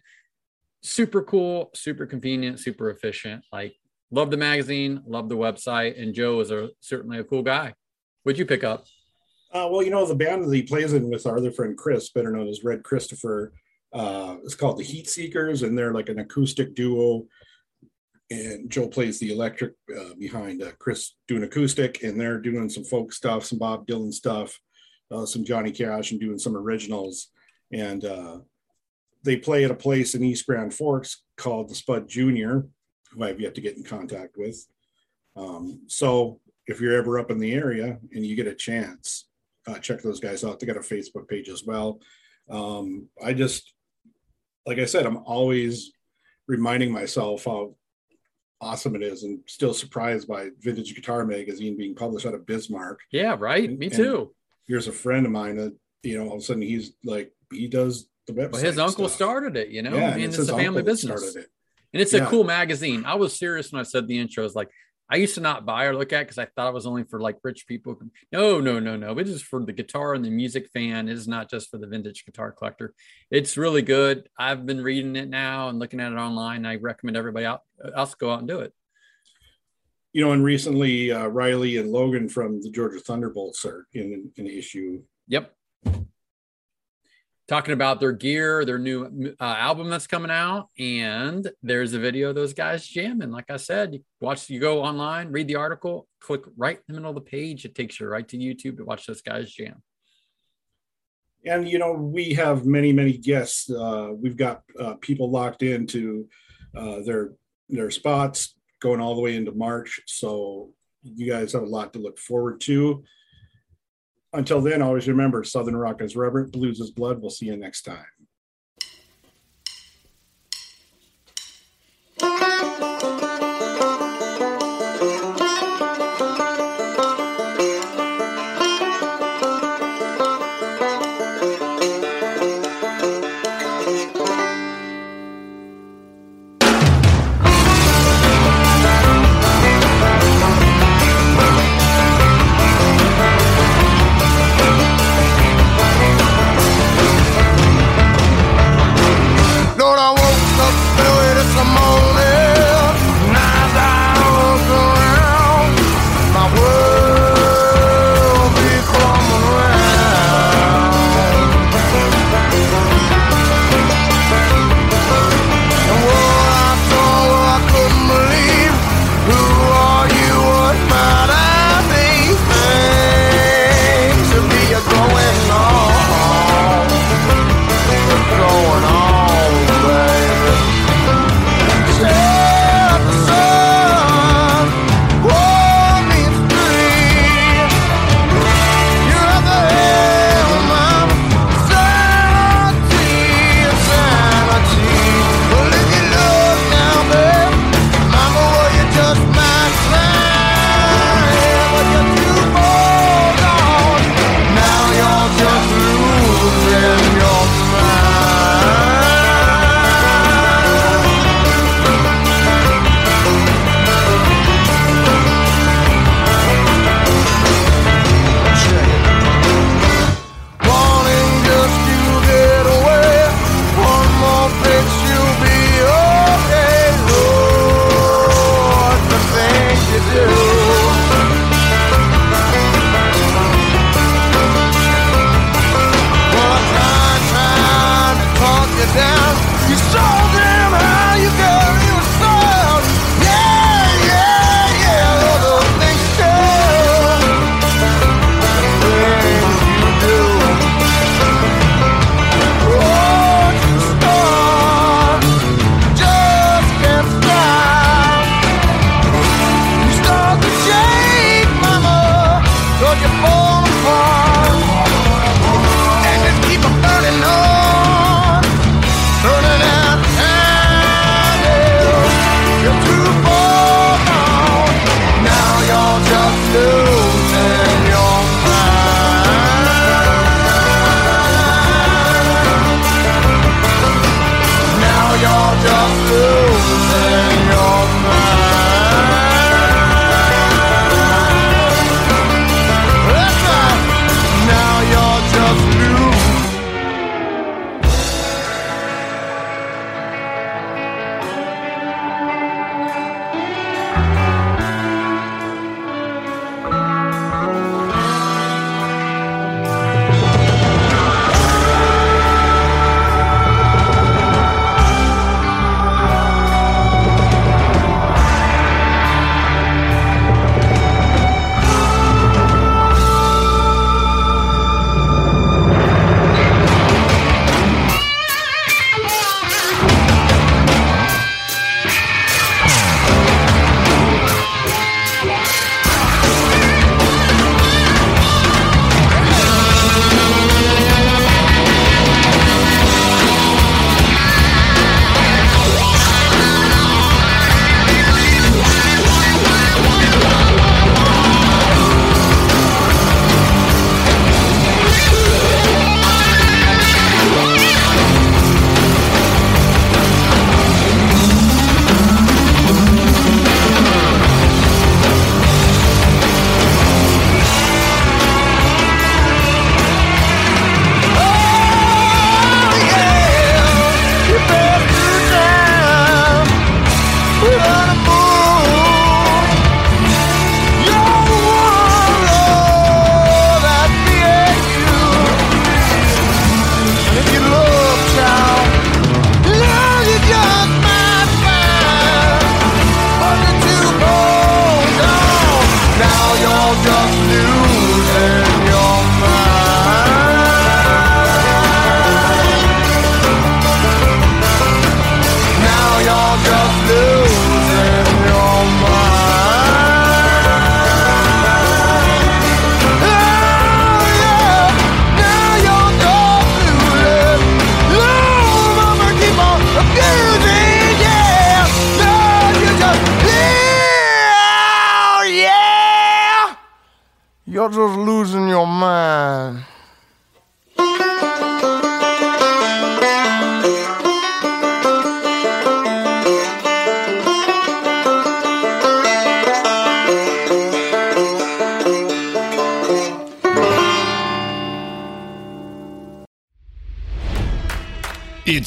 Super cool, super convenient, super efficient. Like, love the magazine, love the website, and Joe is a certainly a cool guy. What'd you pick up? Uh, well, you know, the band that he plays in with our other friend Chris, better known as Red Christopher, uh, is called the Heatseekers, and they're like an acoustic duo. And Joe plays the electric uh, behind uh, Chris doing acoustic, and they're doing some folk stuff, some Bob Dylan stuff, uh, some Johnny Cash, and doing some originals. And uh, they play at a place in East Grand Forks called the Spud Junior, who I've yet to get in contact with. Um, so if you're ever up in the area and you get a chance, uh, check those guys out. They got a Facebook page as well. Um, I just, like I said, I'm always reminding myself how awesome it is and still surprised by Vintage Guitar Magazine being published out of Bismarck. Yeah, right. Me And- too. Here's a friend of mine that, you know, all of a sudden he's like, he does the website. Well, his uncle stuff. started it. You know, Yeah, I and mean, it's it's a family business. started it. And it's a Yeah. cool magazine. I was serious when I said the intro. It's like I used to not buy or look at because I thought it was only for like rich people. No, no, no, no. It is for the guitar and the music fan. It is not just for the vintage guitar collector. It's really good. I've been reading it now and looking at it online. I recommend everybody out else go out and do it. You know, and recently uh, Riley and Logan from the Georgia Thunderbolts are in an issue. Yep. Talking about their gear, their new uh, album that's coming out, and there's a video of those guys jamming. Like I said, you watch, you go online, read the article, click right in the middle of the page. It takes you right to YouTube to watch those guys jam. and you know we have many many guests uh, we've got uh, people locked into uh, their their spots going all the way into march so you guys have a lot to look forward to until then always remember southern rock is reverent blues is blood. We'll see you next time